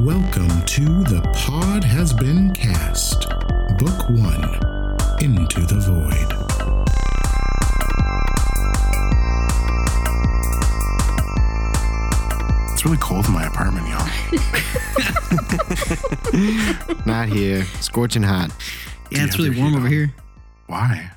Welcome to The Pod Has Been Cast, Book One Into the Void. It's really cold in my apartment, y'all. Not here. Scorching hot. Yeah, it's really warm over here. Why?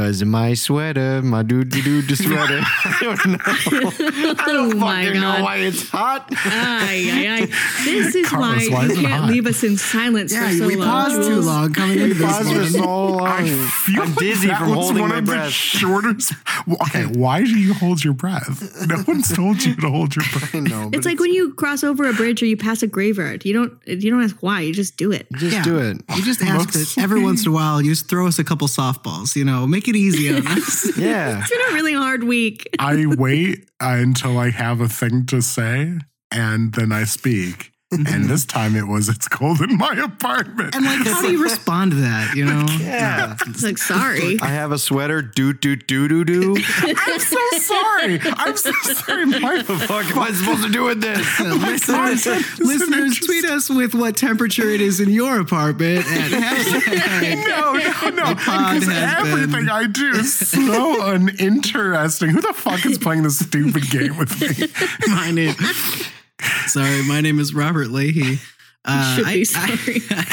Cause my sweater, my doo doo doo doo sweater. I don't know. I don't Oh my fucking know God. why it's hot. Ay, ay, ay. This is Carlos, why why you can't hot? leave us in silence Yeah, for so we long. paused too long coming into this Paused for so long. I feel I'm like dizzy that from holding one my of the breath. shortest. Well, okay, why do you hold your breath? No one's told you to hold your breath. I know. but It's like when you cross over a bridge or you pass a graveyard. You don't you don't ask why. You just do it. just Yeah. do it. You just ask that every once in a while. You just throw us a couple softballs. You know, make it easy on us. Yeah. It's been a really hard week. I wait until I have a thing to say and then I speak. And mm-hmm. this time it was, it's cold in my apartment. And like, how do you respond to that? You know? Yeah. It's like sorry. I have a sweater. Doo doo doo doo doo. I'm so sorry. I'm so sorry. My the fuck am I supposed to do with this? listeners, listeners, tweet us with what temperature it is in your apartment at hashtag. No, no, no. Because everything been- I do is so uninteresting. Who the fuck is playing this stupid game with me? My name. Sorry, my name is Robert Leahy. Uh, I,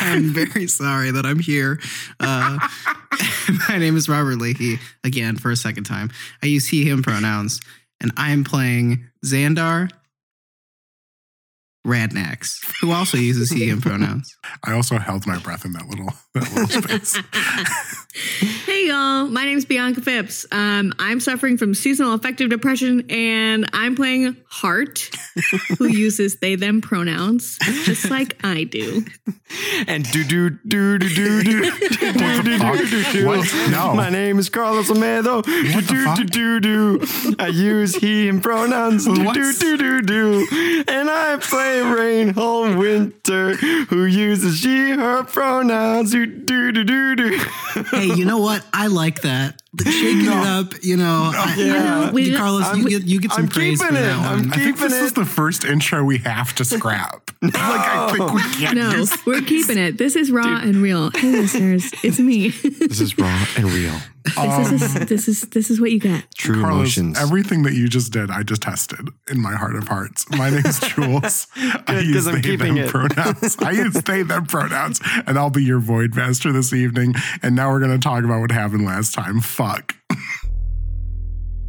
am very sorry that I'm here. Uh, my name is Robert Leahy again for a second time. I use he/him pronouns, and I am playing Xandar radnecks who also uses he him pronouns. I also held my breath in that little that little space. hey y'all, my name's Bianca Phipps. Um, I'm suffering from seasonal affective depression, and I'm playing Heart, who uses they them pronouns, just like I do. And do do do do do do do do, do, What? No. My name is Carlos Amedo. Do do do do. do. I use he him pronouns. Do do do do. And I play Raine Hallwinter, who uses she her pronouns. Do do do do do. hey, you know what? I like that. Shaking it up, you know. I, Yeah. We- you, Carlos, I'm- you get you get some I'm praise for keeping it. that I'm one. I think this is the first intro we have to scrap. like, I think we can't No, we're keeping it. This is raw and real. Hey listeners, it's me. This is raw and real. this, is, um, this is this is what you get. True Carlos, emotions. everything that you just did, I just tested in my heart of hearts. My name is Jules. I use use 'cause I'm they, keeping them it. pronouns. I use they, them pronouns, and I'll be your void master this evening. And now we're going to talk about what happened last time. Fuck.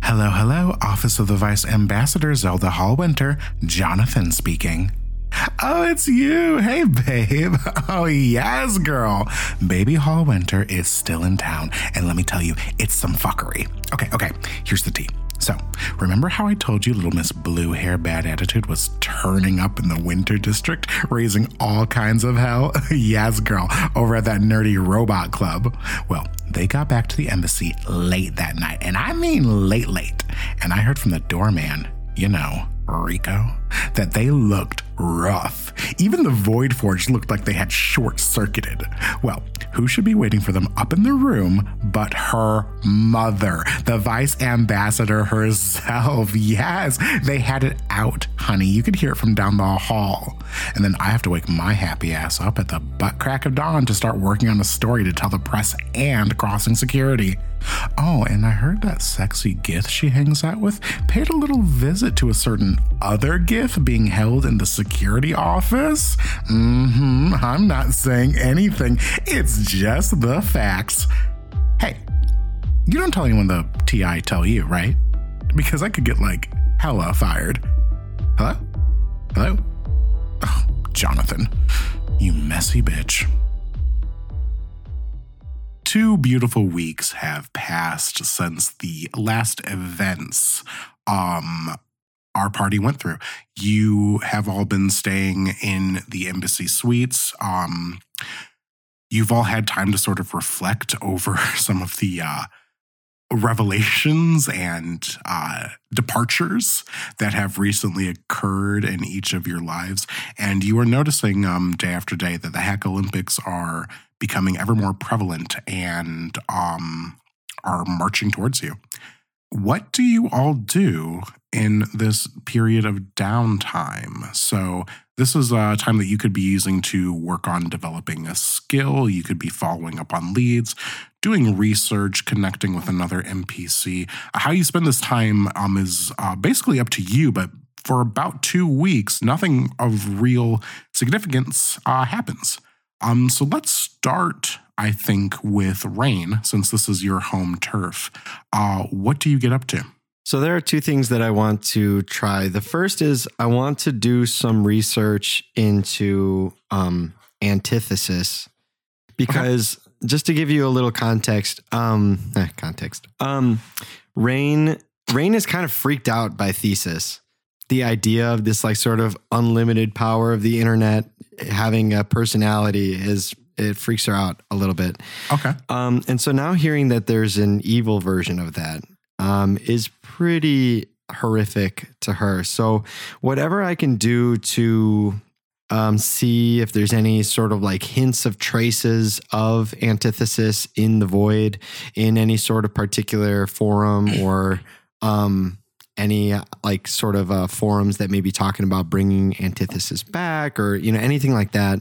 Hello, hello, Office of the Vice Ambassador Zelda Hallwinter, Jonathan speaking. Oh, it's you. Hey, babe. Oh, yes, girl. Baby Hall Winter is still in town. And let me tell you, it's some fuckery. Okay, okay. Here's the tea. So, remember how I told you little Miss Blue Hair Bad Attitude was turning up in the Winter District, raising all kinds of hell? yes, girl, over at that nerdy robot club. Well, they got back to the embassy late that night, and I mean late, late. And I heard from the doorman, you know, Rico, that they looked rough. Even the Void Forge looked like they had short circuited. Well, who should be waiting for them up in the room but her mother, the vice ambassador herself? Yes, they had it out, honey. You could hear it from down the hall. And then I have to wake my happy ass up at the butt crack of dawn to start working on a story to tell the press and crossing security. Oh, and I heard that sexy Gith she hangs out with paid a little visit to a certain other Gith being held in the security office. Mm-hmm. I'm not saying anything. It's just the facts. Hey, you don't tell anyone the TI tell you, right? Because I could get like hella fired. Hello? Hello? Oh, Jonathan, you messy bitch. Two beautiful weeks have passed since the last events um our party went through. You have all been staying in the embassy suites. Um you've all had time to sort of reflect over some of the uh revelations and uh, departures that have recently occurred in each of your lives. And you are noticing um, day after day that the Hack Olympics are becoming ever more prevalent and um, are marching towards you. What do you all do in this period of downtime. So, this is a time that you could be using to work on developing a skill. You could be following up on leads, doing research, connecting with another NPC. How you spend this time um, is uh, basically up to you, but for about two weeks, nothing of real significance uh, happens. Um, so let's start, I think, with Raine, since this is your home turf. Uh, what do you get up to? So there are two things that I want to try. The first is I want to do some research into um, antithesis because just to give you a little context, um, eh, context, um, Raine Raine is kind of freaked out by thesis. The idea of this like sort of unlimited power of the internet having a personality is it freaks her out a little bit. Okay. Um, and so now hearing that there's an evil version of that um, is pretty horrific to her. So whatever I can do to um, see if there's any sort of like hints of traces of antithesis in the void in any sort of particular forum or um, any like sort of uh, forums that may be talking about bringing antithesis back or you know anything like that.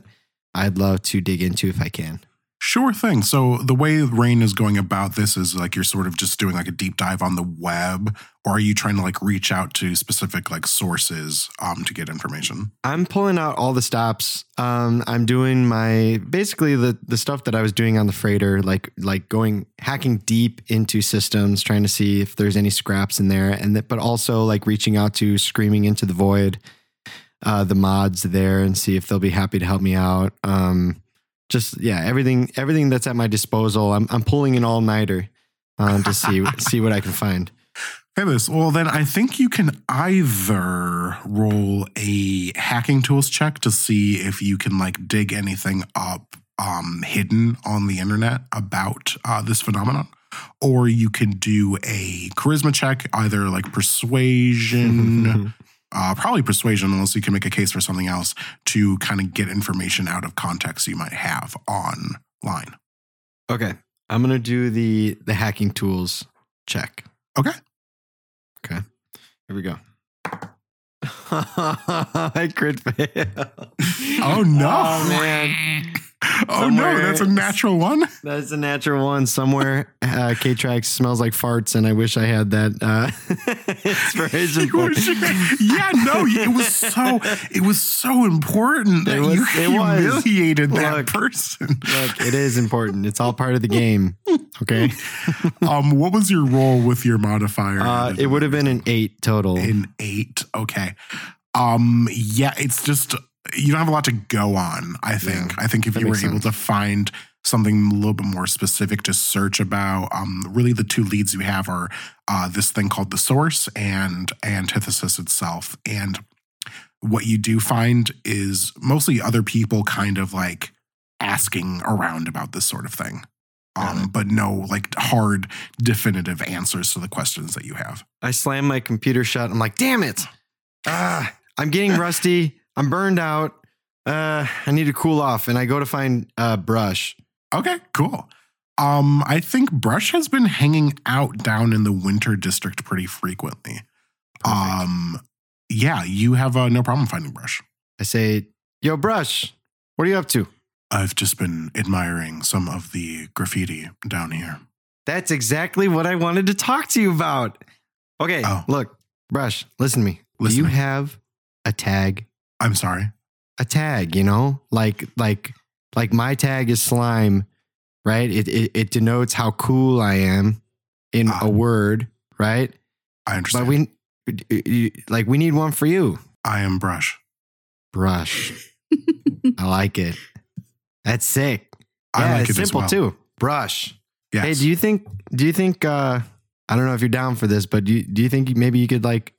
I'd love to dig into if I can. Sure thing. So the way Raine is going about this is like you're sort of just doing like a deep dive on the web, or are you trying to like reach out to specific like sources um, to get information? I'm pulling out all the stops. Um, I'm doing my basically the the stuff that I was doing on the freighter, like like going hacking deep into systems, trying to see if there's any scraps in there, and that, but also like reaching out to screaming into the void, uh, the mods there, and see if they'll be happy to help me out. Um, just yeah, everything everything that's at my disposal. I'm I'm pulling an all nighter um, to see see what I can find. Fabulous. Well, then I think you can either roll a hacking tools check to see if you can like dig anything up um, hidden on the internet about uh, this phenomenon, or you can do a charisma check, either like persuasion. uh, probably persuasion, unless you can make a case for something else to kind of get information out of context you might have online. Okay, I'm gonna do the the hacking tools check. Okay. Okay, here we go. I crit fail. Oh no, Oh man, Oh no, that's a natural one. that's a natural one somewhere. Uh, K Trax smells like farts, and I wish I had that uh, inspiration. Yeah, no, it was so it was so important that It was- you it was. humiliated that Look. person. Look, it is important. It's all part of the game. Okay. Um, what was your roll with your modifier? Uh, it would have been an eight total. in eight. Okay. Um, yeah, it's just you don't have a lot to go on. I think. Yeah, I think if you were makes able to find something a little bit more specific to search about, um, really the two leads you have are uh, this thing called the source and antithesis itself. And what you do find is mostly other people kind of like asking around about this sort of thing. Um, but no like hard definitive answers to the questions that you have. I slam my computer shut. I'm like, damn it. Ah, I'm getting rusty. I'm burned out. Uh, I need to cool off. And I go to find uh, brush. Okay, cool. Um, I think Brush has been hanging out down in the Winter District pretty frequently. Perfect. Um, yeah, you have uh, no problem finding Brush. I say, yo, brush, what are you up to? I've just been admiring some of the graffiti down here. That's exactly what I wanted to talk to you about. Okay, Oh. look, brush, listen to me. Do Listening. you have a tag? I'm sorry. A tag, you know, like like like my tag is slime, right? It it, it denotes how cool I am in Ah. a word, right? I understand. But we like we need one for you. I am Brush. Brush. I like it. That's sick. I yeah, like it's it as simple well. too. Brush. Yes. Hey, do you think? Do you think? uh I don't know if you're down for this, but do you, do you think maybe you could like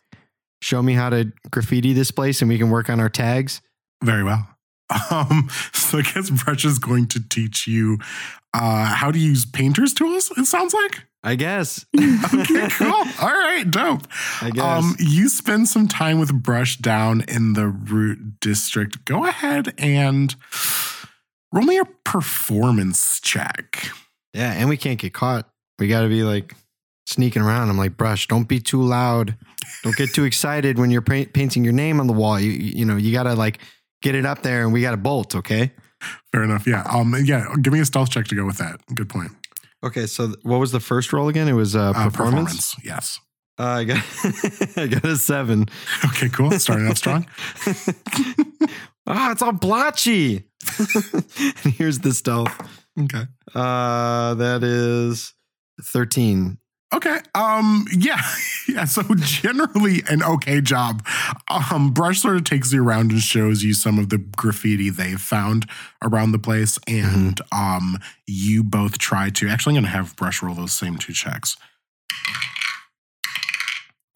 show me how to graffiti this place and we can work on our tags? Very well. Um, so I guess Brush is going to teach you uh, how to use painter's tools. It sounds like. I guess. Okay, cool. All right, dope. I guess. Um, you spend some time with Brush down in the root district. Go ahead and roll me a performance check. yeah, and we can't get caught. We got to be like sneaking around. I'm like, brush, don't be too loud. Don't get too excited when you're pa- painting your name on the wall. You you know you gotta like get it up there, and we got to bolt. Okay. Fair enough. Yeah. Um. Yeah. Give me a stealth check to go with that. Good point. Okay. So th- what was the first roll again? It was uh, Uh, performance. Yes. Uh, I got I got a seven. Okay. Cool. Starting out strong. Ah, it's all blotchy. here's the stealth. Okay. Uh, that is thirteen. Okay. Um. Yeah. Yeah. So generally, an okay job. Um. Brush sort of takes you around and shows you some of the graffiti they've found around the place, and um, you both try to. Actually, I'm going to have Brush roll those same two checks.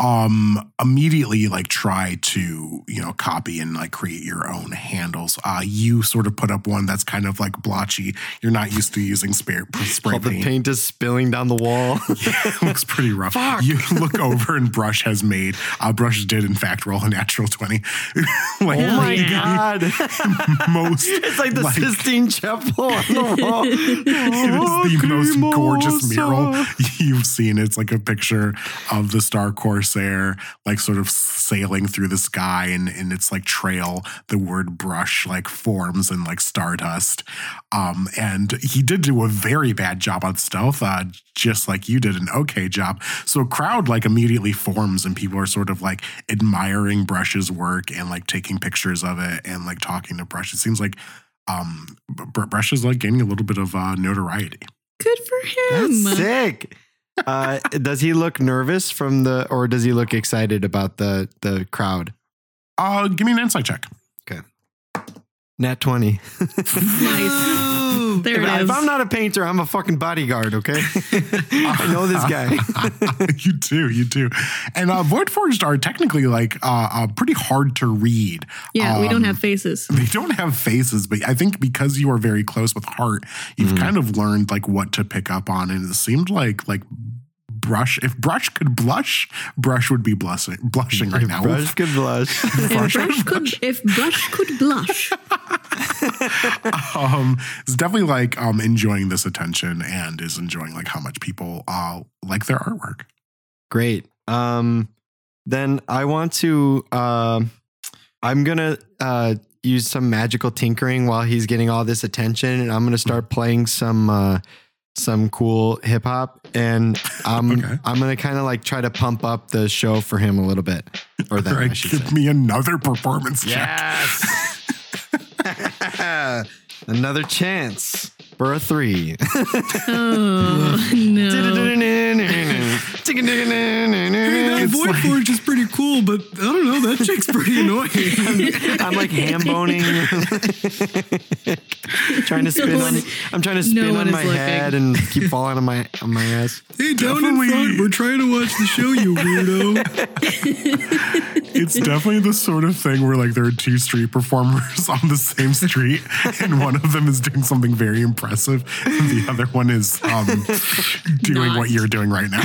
Um. Immediately, like try to you know copy and like create your own handles. Uh. You sort of put up one that's kind of like blotchy. You're not used to using spray spray All the paint. paint is spilling down the wall. It looks pretty rough. Fuck. You look over and Brush has made. Uh, Brush did in fact roll a natural twenty. like oh my god! most, It's like the like- Sistine Chapel on the wall. it is the most gorgeous mural you've seen. It's like a picture of the Star Corsair, like sort of sailing through the sky, and in its like trail, the word brush like forms and like stardust. Um, and he did do a very bad job on stealth, uh, just like you did an okay job. So a crowd like immediately forms, and people are sort of like admiring Brush's work and like taking pictures of it and like talking to Brush. It seems like um Br- Brush is like gaining a little bit of uh, notoriety. Good for him. That's sick. Uh, does he look nervous from the, or does he look excited about the the crowd? Uh, give me an insight check. Okay. Nat twenty. Nice. There if, it is. if I'm not a painter, I'm a fucking bodyguard. Okay, I know this guy. you do, you do. And uh, Void Forged are technically like uh, uh, pretty hard to read. yeah, we don't Um, have faces. They don't have faces, but I think because you are very close with Heart, you've Mhm. kind of learned like what to pick up on, and it seemed like like Brush. If Brush could blush, Brush would be blushing, blushing right If now. Brush could blush. If Brush brush could could, if brush could blush, um, is definitely like um enjoying this attention and is enjoying like how much people uh like their artwork. Great. Um, then I want to. Um, I'm gonna uh, use some magical tinkering while he's getting all this attention, and I'm gonna start playing some uh, some cool hip hop, and I'm Okay. I'm gonna kind of like try to pump up the show for him a little bit, or them, All right, I should give say. me another performance check. Another chance for a three. oh no. Hey, that It's void like- forge is pretty cool, but I don't know. That chick's pretty annoying. I'm like ham boning, trying to spin No on. one- I'm trying to no spin one on is my looking. head and keep falling on my on my ass. hey, down Definitely- in front, we're trying to watch the show, you weirdo. It's definitely the sort of thing where like there are two street performers on the same street, and one of them is doing something very impressive, and the other one is um doing Not. what you're doing right now.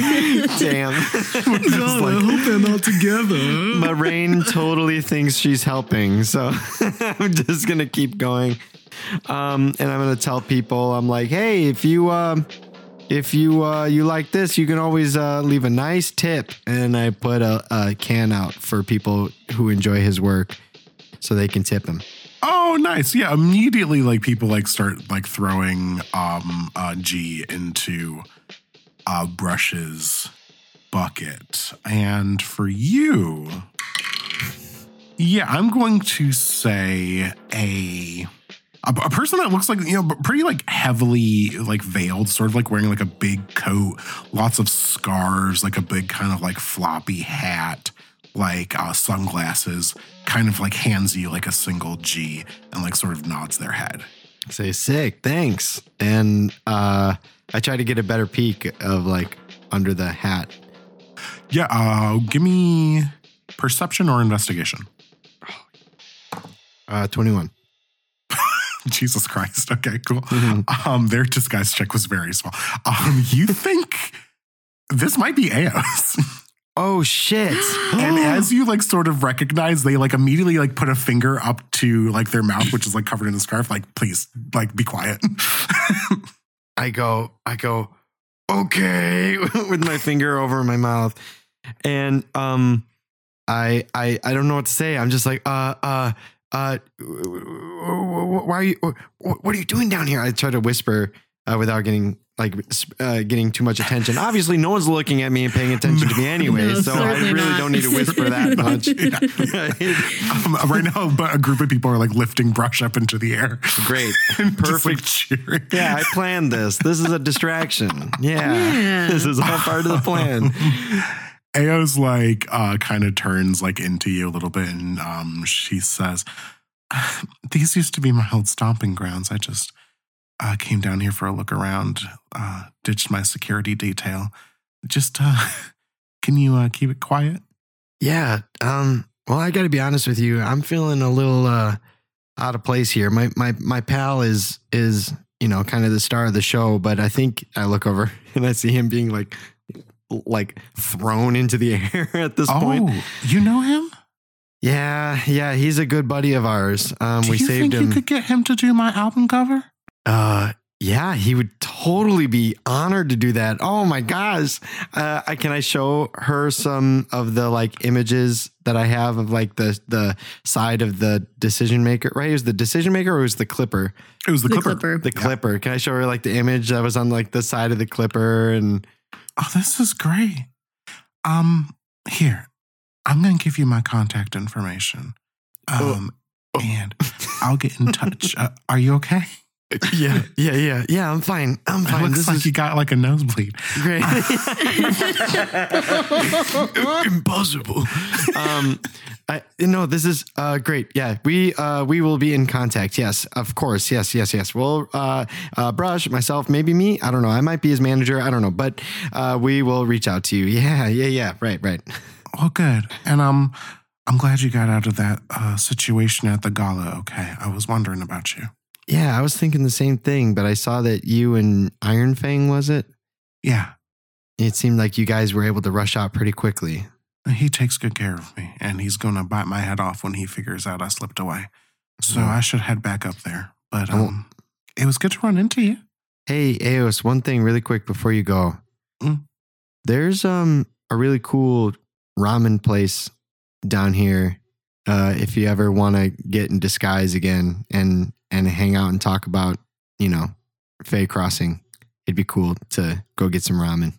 Damn, God, I hope they're not together. but Raine totally thinks she's helping, so I'm just gonna keep going. Um, and I'm gonna tell people, I'm like, hey, if you um, if you uh, you like this, you can always uh, leave a nice tip. And I put a, a can out for people who enjoy his work, so they can tip him. Oh, nice. Yeah, immediately like people like start like throwing um uh G into uh Brush's bucket. And for you, yeah, I'm going to say a a, person that looks like you know pretty like heavily like veiled sort of like wearing like a big coat lots of scars like a big kind of like floppy hat like uh, sunglasses kind of like hands you like a single g and like sort of nods their head Say sick, thanks. And uh, I try to get a better peek of like under the hat. Yeah uh give me perception or investigation Uh, 21. jesus christ okay cool Mhm. um their disguise check was very small um you think this might be Eos. Oh shit! And as you like sort of recognize, they like immediately like put a finger up to like their mouth, which is like covered in a scarf. Like, please, like, be quiet. I go, I go. Okay, with my finger over my mouth. And um I I I don't know what to say. I'm just like, uh uh uh why are you what are you doing down here? I try to whisper uh, without getting like uh, getting too much attention. Obviously, no one's looking at me and paying attention to me anyway, No, so I really not. don't need to whisper that much. Um, right now, but a group of people are like lifting brush up into the air. Great, Just, perfect. like, cheering. Yeah, I planned this. This is a distraction. Yeah, Yeah. this is all part of the plan. Eos like uh kind of turns like into you a little bit and um she says these used to be my old stomping grounds. I just uh came down here for a look around, uh ditched my security detail. Just uh can you uh keep it quiet? Yeah. Um. Well, I got to be honest with you. I'm feeling a little uh, out of place here. My my my pal is is you know kind of the star of the show, but I think I look over and I see him being like like thrown into the air at this point. Oh, you know him? Yeah, yeah. He's a good buddy of ours. Um, Do we you saved think him. you could get him to do my album cover? Uh, yeah, he would totally be honored to do that. Oh my gosh. Uh, I, can I show her some of the like images that I have of like the the side of the decision maker? Right, it was the decision maker or it was the clipper? It was the, The clipper. clipper. The clipper. Can I show her like the image that was on like the side of the clipper and Oh, this is great. Um, here, I'm gonna give you my contact information. Oh. Um, and I'll get in touch. Uh, are you okay? Yeah, yeah, yeah, yeah. I'm fine. I'm fine. It looks This like is you got like a nosebleed. great. Impossible. Um, I no, this is uh great. Yeah, we uh we will be in contact. Yes, of course. Yes, yes, yes. Well, uh, uh, Brush, myself, maybe me. I don't know. I might be his manager. I don't know, but uh, we will reach out to you. Yeah, yeah, yeah. Right, right. Well, good. And um, I'm glad you got out of that uh, situation at the gala. Okay, I was wondering about you. Yeah, I was thinking the same thing, but I saw that you and Iron Fang was it? Yeah, It seemed like you guys were able to rush out pretty quickly. he takes good care of me, and he's gonna bite my head off when he figures out I slipped away. So Mhm. I should head back up there. But Oh. um, it was good to run into you. Hey, Eos, one thing really quick before you go. Mm. There's um a really cool ramen place down here. Uh, if you ever want to get in disguise again and and hang out and talk about, you know, Fey Crossing, it'd be cool to go get some ramen.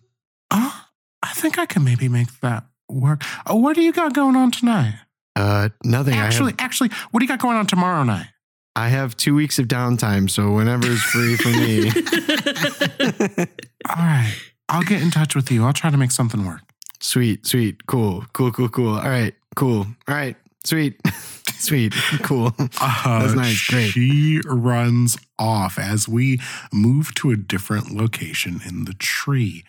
Oh, I think I can maybe make that work. Oh, what do you got going on tonight? Uh, nothing. Actually, I have, actually, what do you got going on tomorrow night? I have two weeks of downtime, so whenever whenever's free for me. All right, I'll get in touch with you. I'll try to make something work. Sweet, sweet, cool, cool, cool, cool. All right, cool. All right, sweet, sweet, cool. Uh, That's nice, great. She runs off as we move to a different location in the tree.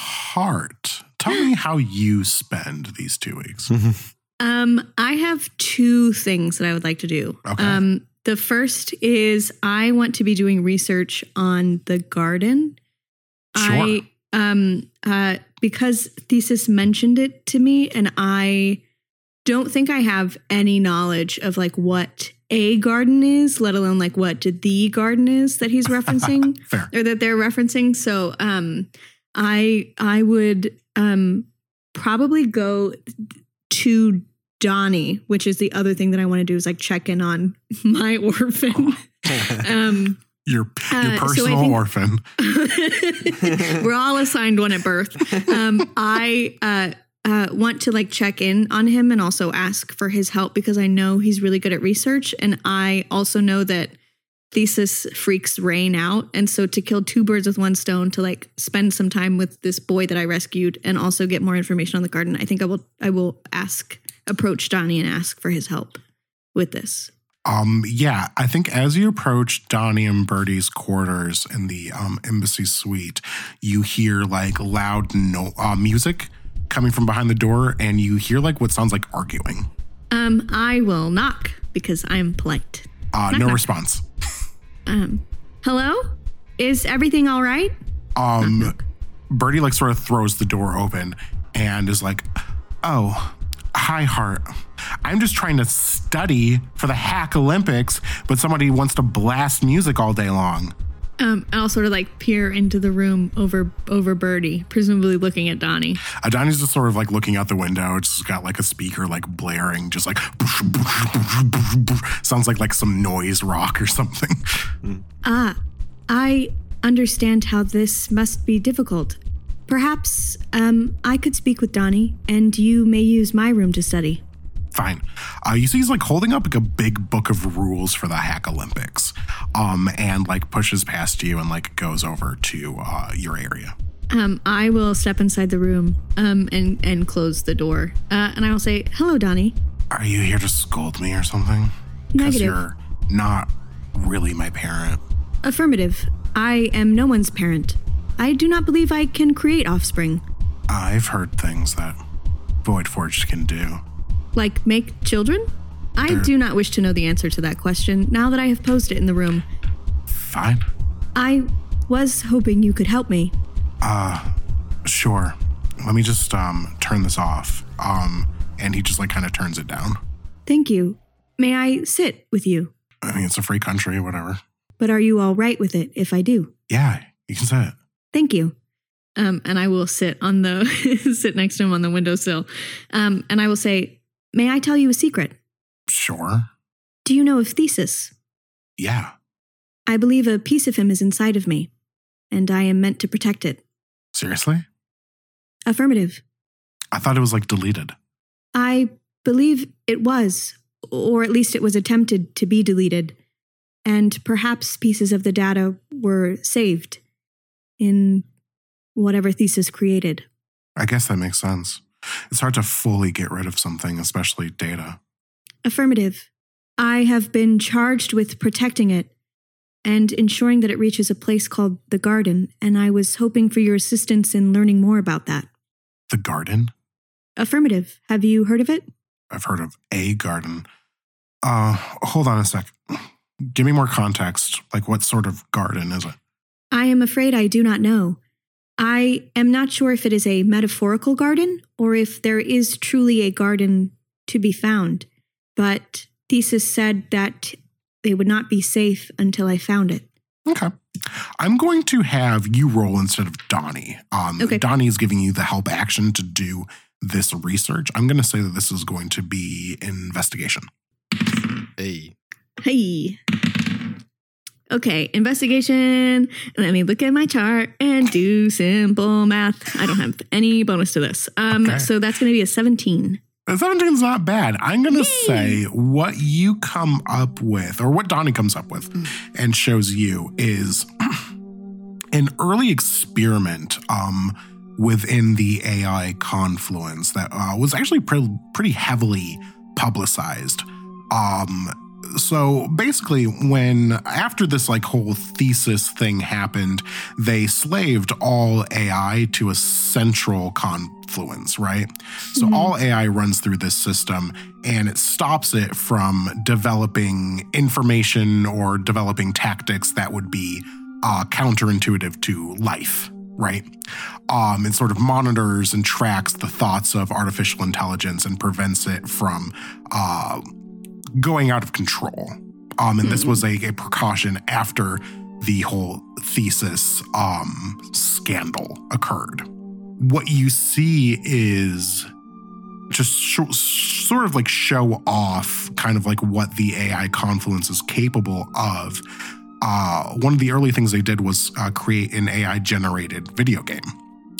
Heart, tell me how you spend these two weeks. Um, I have two things that I would like to do. Okay. Um, the first is I want to be doing research on the garden. I um uh because thesis mentioned it to me and I don't think I have any knowledge of like what a garden is, let alone like what the garden is that he's referencing or that they're referencing. So um I I would um probably go to Donnie, which is the other thing that I want to do is like check in on my orphan. um Your, your Uh, so personal think- orphan. we're all assigned one at birth. Um, I uh, uh, want to like check in on him and also ask for his help because I know he's really good at research, and I also know that thesis freaks Raine out, and so to kill two birds with one stone, to like spend some time with this boy that I rescued and also get more information on the garden, I think I will. I will ask, approach Donnie and ask for his help with this. Um, yeah, I think as you approach Donnie and Bertie's quarters in the um, embassy suite, you hear like loud no uh, music coming from behind the door, and you hear like what sounds like arguing. Um, I will knock because I'm polite. Uh, no response. Um, hello? Is everything all right? Um, Bertie like sort of throws the door open and is like, "Oh, hi, Heart. I'm just trying to study for the Hack Olympics, but somebody wants to blast music all day long." Um, and I'll sort of like peer into the room over over Bertie, presumably looking at Donnie. Uh, Donnie's just sort of like looking out the window. It's just got like a speaker like blaring, just like sounds like like some noise rock or something. Ah, I understand how this must be difficult. Perhaps um, I could speak with Donnie, and you may use my room to study. Fine. Uh, you see, he's like holding up like a big book of rules for the Hack Olympics, um, and like pushes past you and like goes over to uh, your area. Um, I will step inside the room um, and and close the door, uh, and I will say, "Hello, Donnie." Are you here to scold me or something? Negative. you're not really my parent. Affirmative. I am no one's parent. I do not believe I can create offspring, I've heard things that Void Forged can do. Like make children. I do not wish to know the answer to that question now that I have posed it in the room. Fine. I was hoping you could help me. Uh, sure. Let me just um turn this off. Um and he just like kind of turns it down. Thank you. May I sit with you? I mean, it's a free country, whatever. But are you all right with it if I do? Yeah, you can say it. Thank you. Um, and I will sit on the sit next to him on the windowsill. Um, and I will say, "May I tell you a secret? Sure. Do you know of Thesis? Yeah. I believe a piece of him is inside of me, and I am meant to protect it. Seriously? Affirmative. I thought it was like deleted. I believe it was, or at least it was attempted to be deleted, and perhaps pieces of the data were saved in whatever Thesis created. I guess that makes sense. It's hard to fully get rid of something, especially data. Affirmative. I have been charged with protecting it and ensuring that it reaches a place called the Garden, and I was hoping for your assistance in learning more about that. The garden? Affirmative. Have you heard of it? I've heard of a garden. Uh, hold on a sec. Give me more context. Like, what sort of garden is it? I am afraid I do not know. I am not sure if it is a metaphorical garden or if there is truly a garden to be found, but Thesis said that they would not be safe until I found it. Okay. I'm going to have you roll instead of Donnie. Um, Okay. Donnie is giving you the help action to do this research. I'm going to say that this is going to be an investigation. Hey. Hey. Okay, investigation. Let me look at my chart and do simple math. I don't have any bonus to this. Um, Okay. so that's going to be a 17. 17 is not bad. I'm going to say what you come up with, or what Donnie comes up with and shows you, is an early experiment um, within the AI confluence that uh, was actually pre- pretty heavily publicized. Um, so basically, when after this like whole thesis thing happened, they slaved all AI to a central confluence, right? So all AI runs through this system and it stops it from developing information or developing tactics that would be uh, counterintuitive to life, right? Um, it sort of monitors and tracks the thoughts of artificial intelligence and prevents it from uh, going out of control. Um, and this was a, a precaution after the whole thesis um, scandal occurred. What you see is just sh- sort of like show off kind of like what the AI confluence is capable of. Uh, one of the early things they did was uh, create an AI generated video game.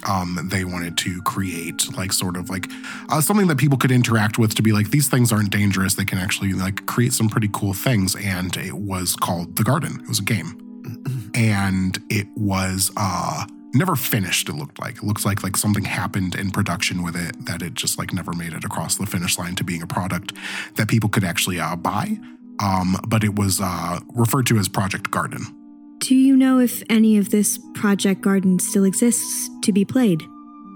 Um, they wanted to create like sort of like uh, something that people could interact with to be like these things aren't dangerous. They can actually like create some pretty cool things. And it was called The Garden. It was a game, and it was uh, never finished. It looked like it looks like like something happened in production with it that it just like never made it across the finish line to being a product that people could actually uh, buy. Um, but it was uh, referred to as Project Garden. Do you know if any of this Project Garden still exists to be played?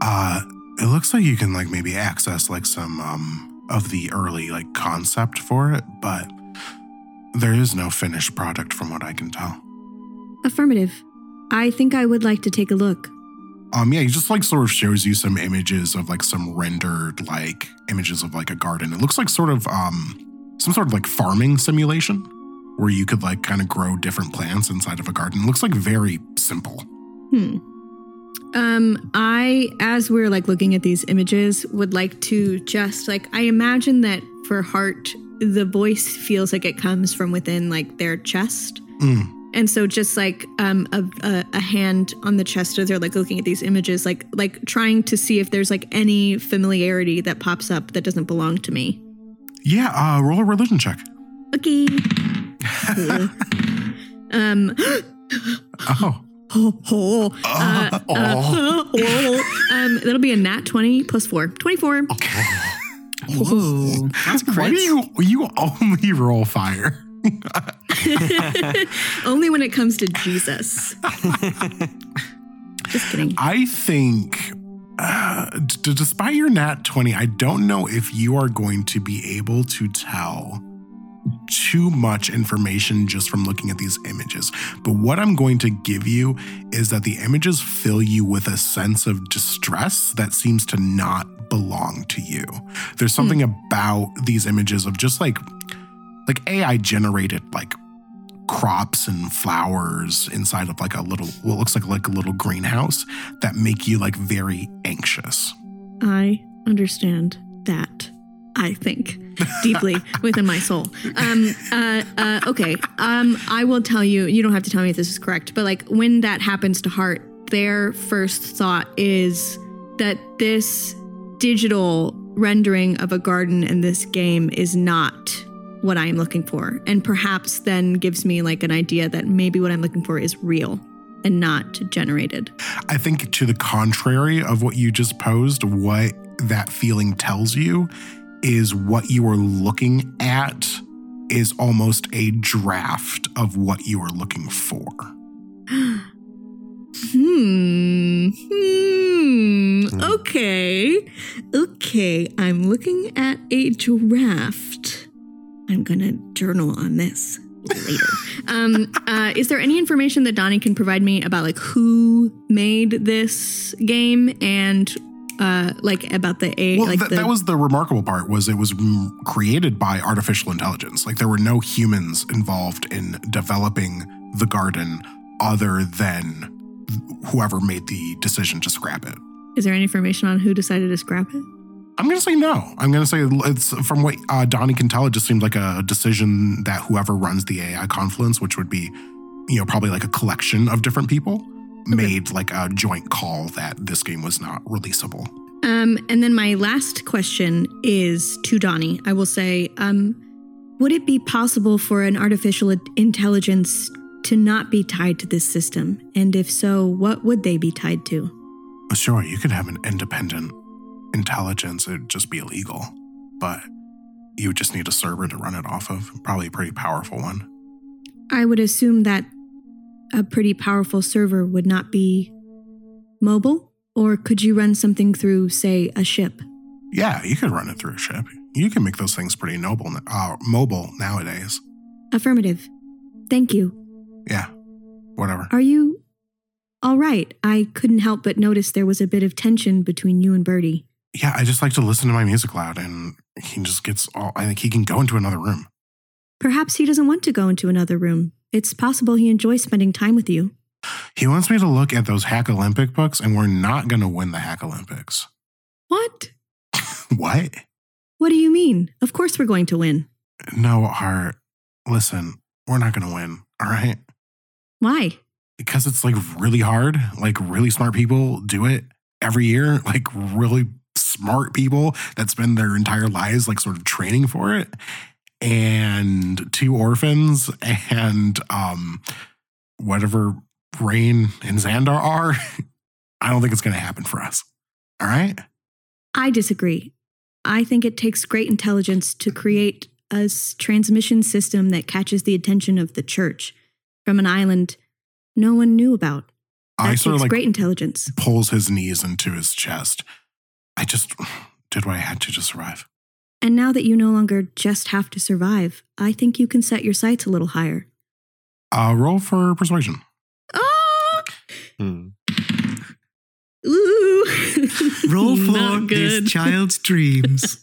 Uh, it looks like you can like maybe access like some um of the early like concept for it, but there is no finished product from what I can tell. Affirmative. I think I would like to take a look. Um, yeah, he just like sort of shows you some images of like some rendered like images of like a garden. It looks like sort of um some sort of like farming simulation. Where you could like kind of grow different plants inside of a garden. It looks like very simple. Hmm. Um, I, as we're like looking at these images, would like to just like I imagine that for Heart, the voice feels like it comes from within like their chest. Mm. And so just like um a, a, a hand on the chest as they're like looking at these images, like like trying to see if there's like any familiarity that pops up that doesn't belong to me. Yeah, uh, roll a religion check. Okay. um Oh. oh, oh, uh, uh, oh. um that'll be a nat 20 plus 4. 24. Whoa, that's a Why do you you only roll fire? Only when it comes to Jesus. Just kidding. I think, uh, d- despite your nat 20, I don't know if you are going to be able to tell too much information just from looking at these images. But what I'm going to give you is that the images fill you with a sense of distress that seems to not belong to you. There's something hmm. about these images of just like like AI generated like crops and flowers inside of like a little what looks like like a little greenhouse that make you like very anxious. I understand that. I think deeply within my soul. Um, uh, uh, okay. Um, I will tell you. You don't have to tell me if this is correct, but like when that happens to Heart, their first thought is that this digital rendering of a garden in this game is not what I am looking for, and perhaps then gives me like an idea that maybe what I'm looking for is real and not generated. I think to the contrary of what you just posed, what that feeling tells you is what you are looking at is almost a draft of what you are looking for. Hmm. Hmm. Okay. Okay. I'm looking at a draft. I'm gonna journal on this later. um, uh, is there any information that Donnie can provide me about like who made this game and uh, like about the a Well, like that, the that was the remarkable part was it was created by artificial intelligence. Like there were no humans involved in developing the garden other than whoever made the decision to scrap it. is there any information on who decided to scrap it? I'm going to say no. I'm going to say it's from what uh, Donnie can tell, it just seemed like a decision that whoever runs the AI Confluence, which would be, you know, probably like a collection of different people, made like a joint call that this game was not releasable. Um, and then my last question is to Donnie. I will say, um, would it be possible for an artificial intelligence to not be tied to this system? And if so, what would they be tied to? Sure, you could have an independent intelligence, it'd just be illegal, but you would just need a server to run it off of, probably a pretty powerful one. I would assume that a pretty powerful server would not be mobile, or could you run something through, say, a ship? Yeah, you could run it through a ship. You can make those things pretty noble, uh, mobile nowadays. Affirmative. Thank you. Yeah, whatever. Are you all right? I couldn't help but notice there was a bit of tension between you and Bertie. Yeah, I just like to listen to my music loud, and he just gets all. I think he can go into another room. Perhaps he doesn't want to go into another room. It's possible he enjoys spending time with you. He wants me to look at those Hack Olympic books, and we're not going to win the Hack Olympics. What? What? What do you mean? Of course we're going to win. No, Heart. Listen, we're not going to win. All right. Why? Because it's like really hard. Like really smart people do it every year. Like really smart people that spend their entire lives like sort of training for it. And two orphans and um whatever Raine and Xandar are. I don't think it's going to happen for us. All right. I disagree. I think it takes great intelligence to create a transmission system that catches the attention of the church from an island no one knew about. That I sort of like great intelligence. pulls his knees into his chest. I just did what I had to to survive. And now that you no longer just have to survive, I think you can set your sights a little higher. Uh, roll for persuasion. Oh, Hmm. ooh. Roll for Not this child's dreams.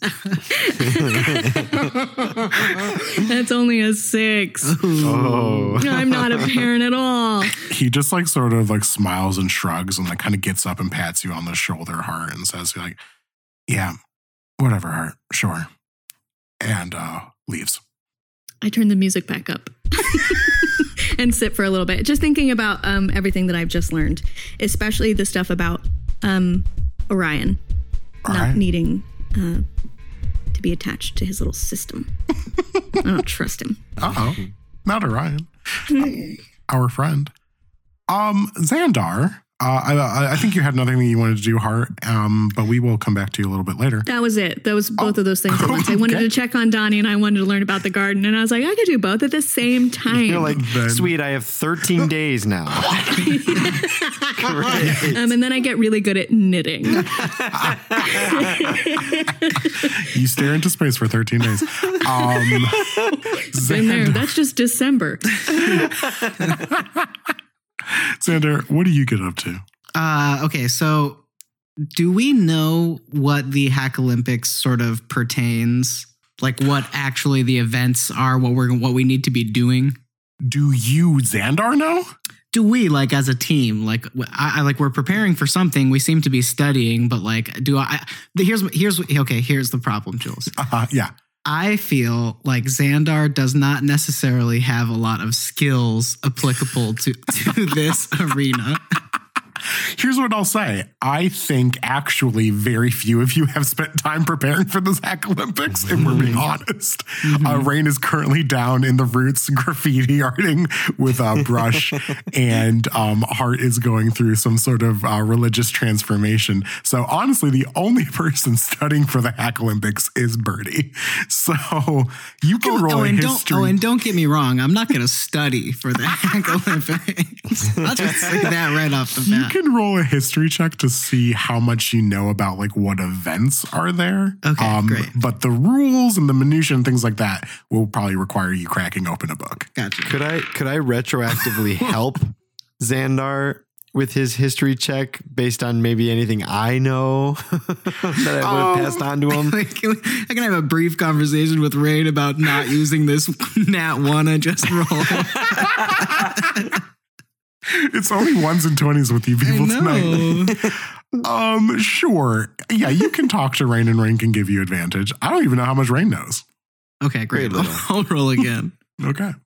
That's only a six. Oh. I'm not a parent at all. he just like sort of like smiles and shrugs and like kind of gets up and pats you on the shoulder, Hart, and says like, "Yeah, whatever, Hart, sure," and uh leaves. I turn the music back up and sit for a little bit, just thinking about um, everything that I've just learned, especially the stuff about um, Orion All not right. needing uh, to be attached to his little system. I don't trust him. Uh oh, not Orion, our friend. Um, Xandar. Uh, I- I, I think you had another thing you wanted to do, Hart. Um, but we will come back to you a little bit later. That was it. That was both of those things at once. I wanted okay. to check on Donnie and I wanted to learn about the garden. And I was like, I could do both at the same time. You're like, Then- sweet, I have 13 days now. Great. um, and then I get really good at knitting. You stare into space for 13 days. Um, Been there. That's just December. Xandar, what do you get up to? Uh, okay, so do we know what the Hack Olympics sort of pertains? Like what actually the events are, what we're what we need to be doing? Do you, Xandar, know? Do we like as a team like I, I like we're preparing for something? We seem to be studying, but like, do I? Here's here's okay. Here's the problem, Jules. Uh, yeah. I feel like Xandar does not necessarily have a lot of skills applicable to, to this arena. Here's what I'll say. I think actually very few of you have spent time preparing for the Hack Olympics, if we're being honest. Uh, Raine is currently down in the roots graffiti arting with a brush, and um, Hart is going through some sort of uh, religious transformation. So honestly, the only person studying for the Hack Olympics is Bertie. So you can roll oh, a and history. don't, oh, and don't get me wrong. I'm not going to study for the Hack Olympics. I'll just say that right off the bat. Can roll a history check to see how much you know about like what events are there. Um, Okay, great. But the rules and the minutiae and things like that will probably require you cracking open a book. Gotcha. Could I could I retroactively help Xandar with his history check based on maybe anything I know that I would have Oh. passed on to him? Like, can I can have a brief conversation with Raine about not using this nat one I just rolled. It's only ones and twenties with you people tonight. Um, sure. Yeah, you can talk to Raine and Raine can give you advantage. I don't even know how much Raine knows. Okay, great. Very I'll. I'll roll again. Okay.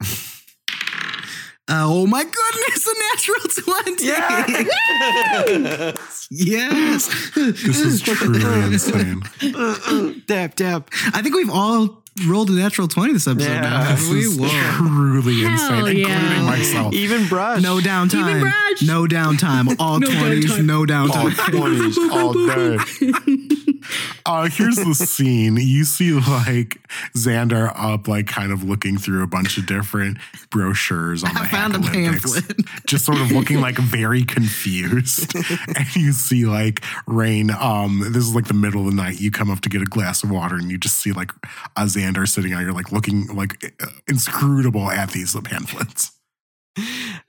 Uh, oh my goodness, a natural 20. yes. This is truly insane. dap dap. I think we've all rolled a natural 20 this episode Yeah, now. haven't This we? is Whoa. truly Hell insane, yeah. including myself. Even brush. No downtime. Even Braj. No downtime. All No 20s, downtime. no downtime. all 20s all day. Uh, here's the scene. You see like Xandar up, like kind of looking through a bunch of different brochures on the I found a Hack Olympics, pamphlet. just sort of looking like very confused. and you see like Raine. Um, this is like the middle of the night. You come up to get a glass of water, and you just see like a Xandar sitting out here, like looking like uh, inscrutable at these pamphlets.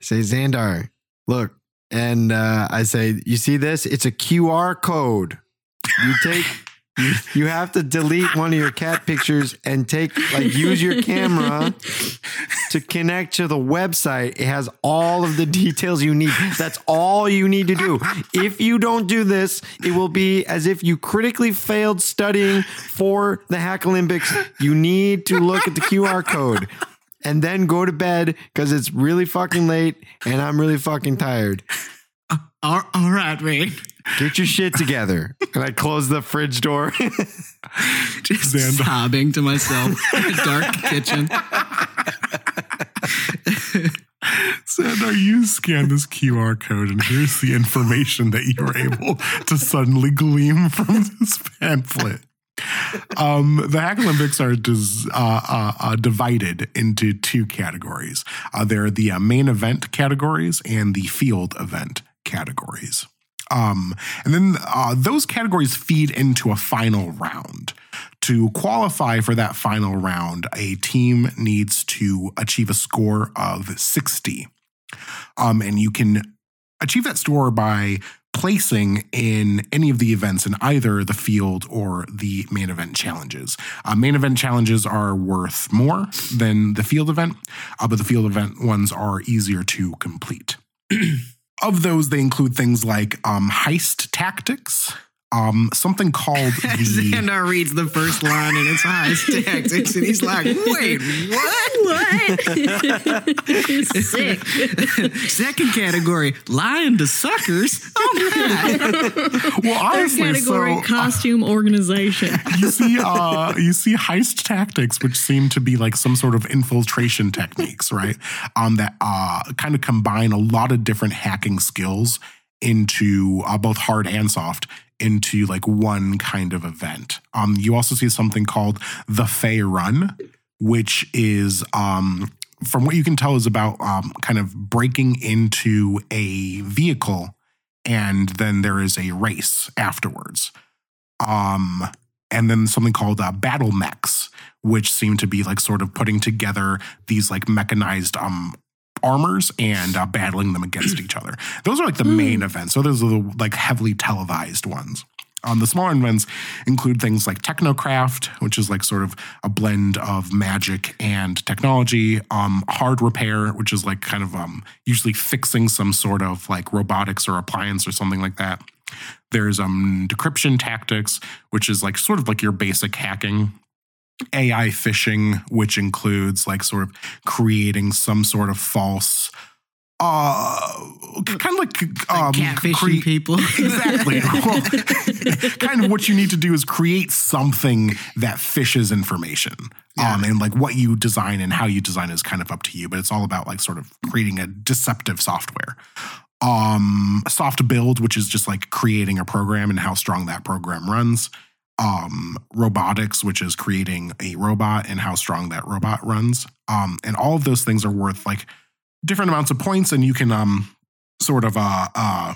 say Xandar, look, and uh, I say, you see this? It's a QR code. You take, you, have to delete one of your cat pictures and take, like, use your camera to connect to the website. It has all of the details you need. That's all you need to do. If you don't do this, it will be as if you critically failed studying for the Hack Olympics. You need to look at the QR code and then go to bed because it's really fucking late and I'm really fucking tired. Uh, all, all right, Raine. Get your shit together. And I close the fridge door. Just Xandar. sobbing to myself in a dark kitchen. Xandar, you scan this QR code, and here's the information that you were able to suddenly glean from this pamphlet. Um, the Hack Olympics are dis, uh, uh, uh, divided into two categories. Uh, they're the uh, main event categories and the field event categories. Um, and then uh, those categories feed into a final round. To qualify for that final round, a team needs to achieve a score of 60. Um, and you can achieve that score by placing in any of the events in either the field or the main event challenges. Uh, main event challenges are worth more than the field event, uh, but the field event ones are easier to complete. of those, they include things like um, heist tactics, um, something called the. Xandar reads the first line and it's heist tactics, and he's like, "Wait, what?" what? Sick. Second category: lying to suckers. Oh my! well, honestly, Third category so, uh, costume organization. you see uh you see heist tactics which seem to be like some sort of infiltration techniques right um that uh kind of combine a lot of different hacking skills into uh, both hard and soft into like one kind of event. Um you also see something called the fey run which is um from what you can tell is about um kind of breaking into a vehicle and then there is a race afterwards. Um and then something called uh, battle mechs, which seem to be like sort of putting together these like mechanized um armors and uh, battling them against each other. Those are like the main events. So those are the like heavily televised ones. Um, the smaller events include things like Technocraft, which is like sort of a blend of magic and technology. Um, hard repair, which is like kind of um, usually fixing some sort of like robotics or appliance or something like that. There's um decryption tactics, which is like sort of like your basic hacking. AI phishing, which includes like sort of creating some sort of false uh kind of like um Catfishing cre- people. exactly. Well, kind of what you need to do is create something that fishes information um and like what you design and how you design is kind of up to you but it's all about like sort of creating a deceptive software. Um soft build which is just like creating a program and how strong that program runs um robotics which is creating a robot and how strong that robot runs um and all of those things are worth like different amounts of points and you can um sort of uh uh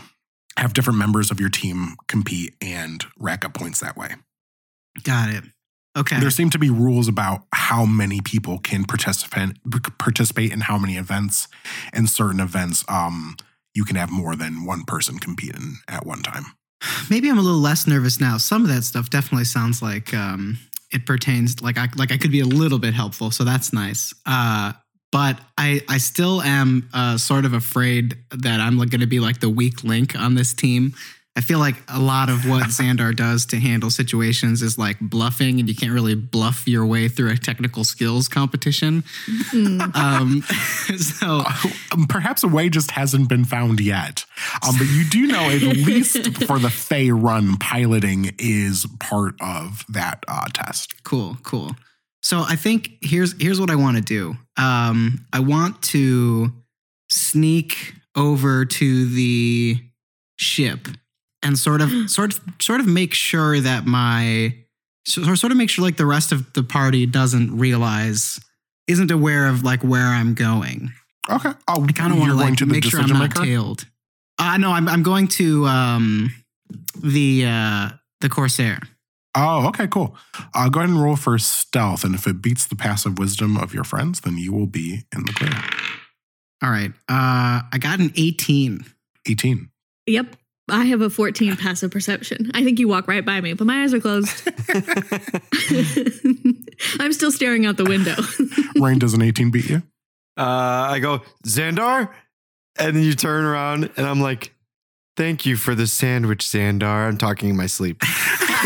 have different members of your team compete and rack up points that way Got it. Okay. there seem to be rules about how many people can participate participate in how many events and certain events um you can have more than one person compete in at one time Maybe I'm a little less nervous now. Some of that stuff definitely sounds like um, it pertains like I like I could be a little bit helpful, so that's nice. Uh, but I I still am uh, sort of afraid that I'm going to be like the weak link on this team. I feel like a lot of what Xandar does to handle situations is like bluffing, and you can't really bluff your way through a technical skills competition. Um, so Um, perhaps a way just hasn't been found yet um but you do know at least for the Fey run piloting is part of that uh test Cool, cool. So I think here's here's what I want to do. Um, I want to sneak over to the ship and sort of sort of sort of make sure that my so, sort of make sure like the rest of the party doesn't realize isn't aware of like where I'm going. okay oh I kind of want to going like to the make sure I'm decision not maker tailed. Uh no, I'm I'm going to um the uh the Corsair. Oh, okay, cool. Uh, go ahead and roll for stealth, and if it beats the passive wisdom of your friends, then you will be in the clear. All right. Uh I got an 18. 18. Yep. I have a 14 passive perception. I think you walk right by me, but my eyes are closed. I'm still staring out the window. Raine, does an 18 beat you? Uh, I go, Xandar? And then you turn around and I'm like, thank you for the sandwich, Xandar. I'm talking in my sleep.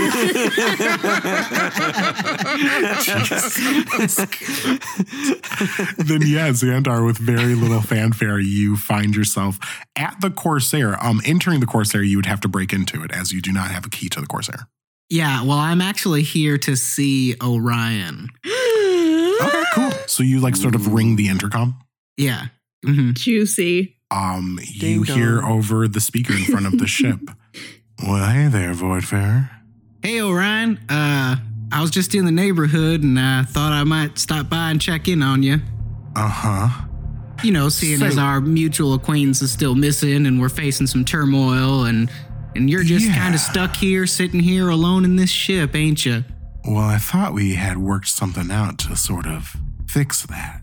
then yeah, Xandar, with very little fanfare, you find yourself at the Corsair. Um, entering the Corsair, you would have to break into it, as you do not have a key to the Corsair. Yeah, well, I'm actually here to see Orion. Okay, cool. So you like sort of ring the intercom. Yeah. hmm Juicy. Um, you Ding hear dong. over the speaker in front of the ship. Well, hey there, Voidfarer. Hey, Orion. Uh, I was just in the neighborhood and I thought I might stop by and check in on you. Uh huh. You know, seeing as our mutual acquaintance is still missing and we're facing some turmoil and and you're just Yeah. kind of stuck here, sitting here alone in this ship, ain't you? Well, I thought we had worked something out to sort of fix that.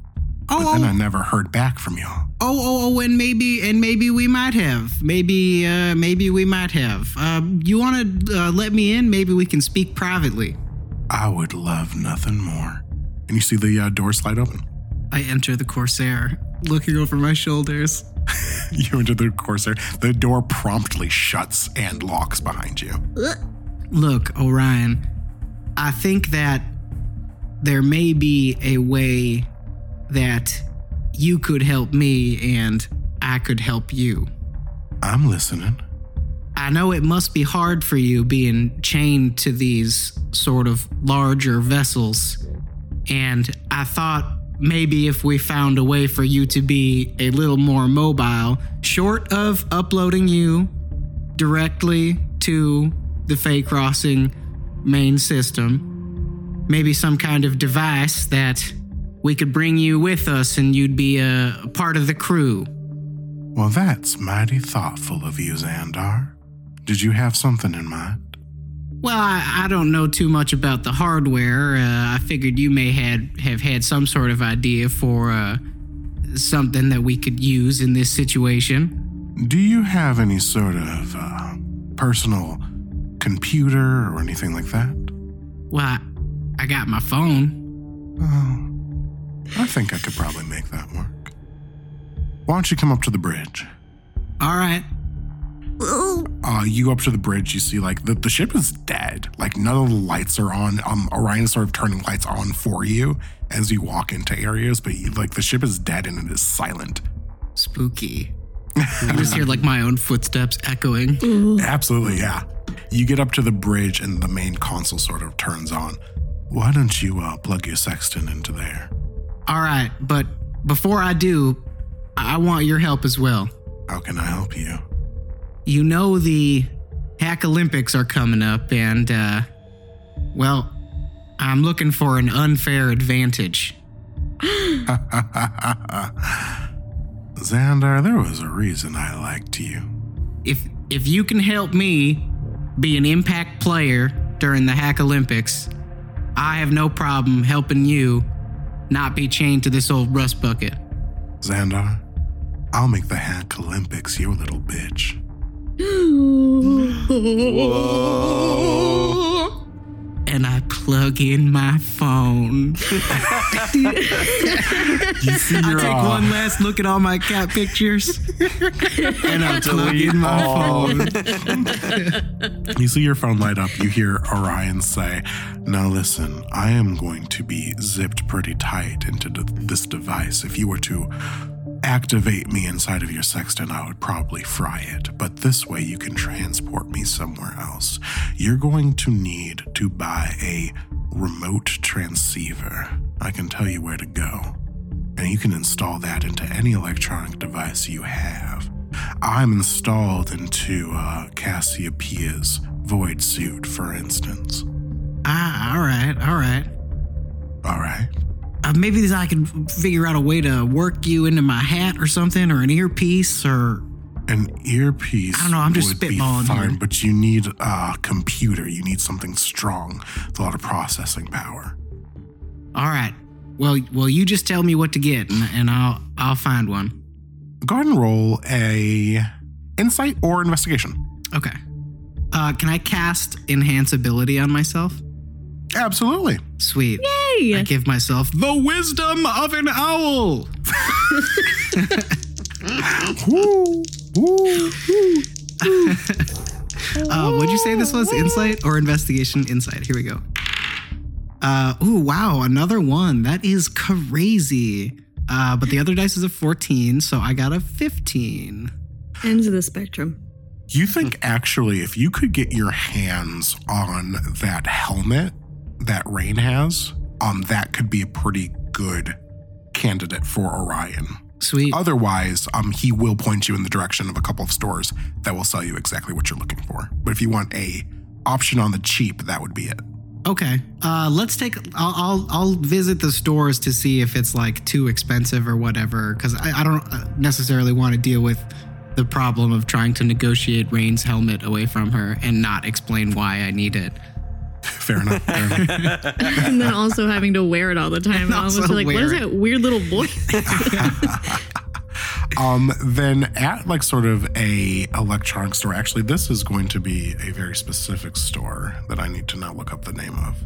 But Oh, then I oh. never heard back from y'all. Oh, oh, oh, and maybe, and maybe we might have. Maybe, uh, maybe we might have. Um, you want to uh, let me in? Maybe we can speak privately. I would love nothing more. And you see the uh, door slide open. I enter the Corsair, looking over my shoulders. You enter the Corsair. The door promptly shuts and locks behind you. Look, Orion, I think that there may be a way that you could help me and I could help you. I'm listening. I know it must be hard for you being chained to these sort of larger vessels. And I thought maybe if we found a way for you to be a little more mobile, short of uploading you directly to the Fey Crossing main system, maybe some kind of device that we could bring you with us and you'd be a, a part of the crew. Well, that's mighty thoughtful of you, Xandar. Did you have something in mind? Well, I, I don't know too much about the hardware. Uh, I figured you may had have had some sort of idea for uh, something that we could use in this situation. Do you have any sort of uh, personal computer or anything like that? Well, I, I got my phone. Oh, I think I could probably make that work. Why don't you come up to the bridge? All right. Uh, you go up to the bridge, you see like the, the ship is dead. Like none of the lights are on. Um, Orion is sort of turning lights on for you as you walk into areas, but you, like the ship is dead and it is silent. Spooky. I just hear like my own footsteps echoing. Absolutely, yeah. You get up to the bridge and the main console sort of turns on. Why don't you uh, plug your sextant into there? All right, but before I do, I want your help as well. How can I help you? You know the Hack Olympics are coming up, and uh, well, I'm looking for an unfair advantage. Xandar, there was a reason I liked you. if if you can help me be an impact player during the Hack Olympics, I have no problem helping you not be chained to this old rust bucket. Xandar, I'll make the Hack Olympics your little bitch. And I plug in my phone. You see I take one last look at all my cat pictures, and I plug in my phone. You see your phone light up. You hear Orion say, Now listen, I am going to be zipped pretty tight into this device. If you were to activate me inside of your sextant, I would probably fry it. But this way, you can transport me somewhere else. You're going to need to buy a remote transceiver. I can tell you where to go. And you can install that into any electronic device you have. I'm installed into uh, Cassiopeia's void suit, for instance. Ah, all right, all right. All right. Uh, maybe I can figure out a way to work you into my hat or something, or an earpiece, or An earpiece. I don't know, I'm just spitballing fine, here. but you need a computer. You need something strong with a lot of processing power. all right. Well, well, you just tell me what to get, and, and I'll I'll find one. Go ahead and roll a insight or investigation. Okay. Uh, can I cast enhance ability on myself? Absolutely. Sweet. Yay! I give myself the wisdom of an owl. Woo, woo, woo. Uh, what'd you say this was? Insight or investigation? Insight. Here we go. Uh, ooh, wow, another one. That is crazy. Uh, but the other dice is a 14, so I got a 15. Ends of the spectrum. Do you think actually, if you could get your hands on that helmet that Raine has, um, that could be a pretty good candidate for Orion. Sweet. Otherwise, um, he will point you in the direction of a couple of stores that will sell you exactly what you're looking for. But if you want a option on the cheap, that would be it. Okay. Uh, let's take. I'll, I'll I'll visit the stores to see if it's like too expensive or whatever. Because I, I don't uh, necessarily want to deal with the problem of trying to negotiate Raine's helmet away from her and not explain why I need it. Fair enough. Fair enough. and then also having to wear it all the time. And I was like, what is that weird little boy? um, then at like sort of a electronic store, actually, this is going to be a very specific store that I need to now look up the name of.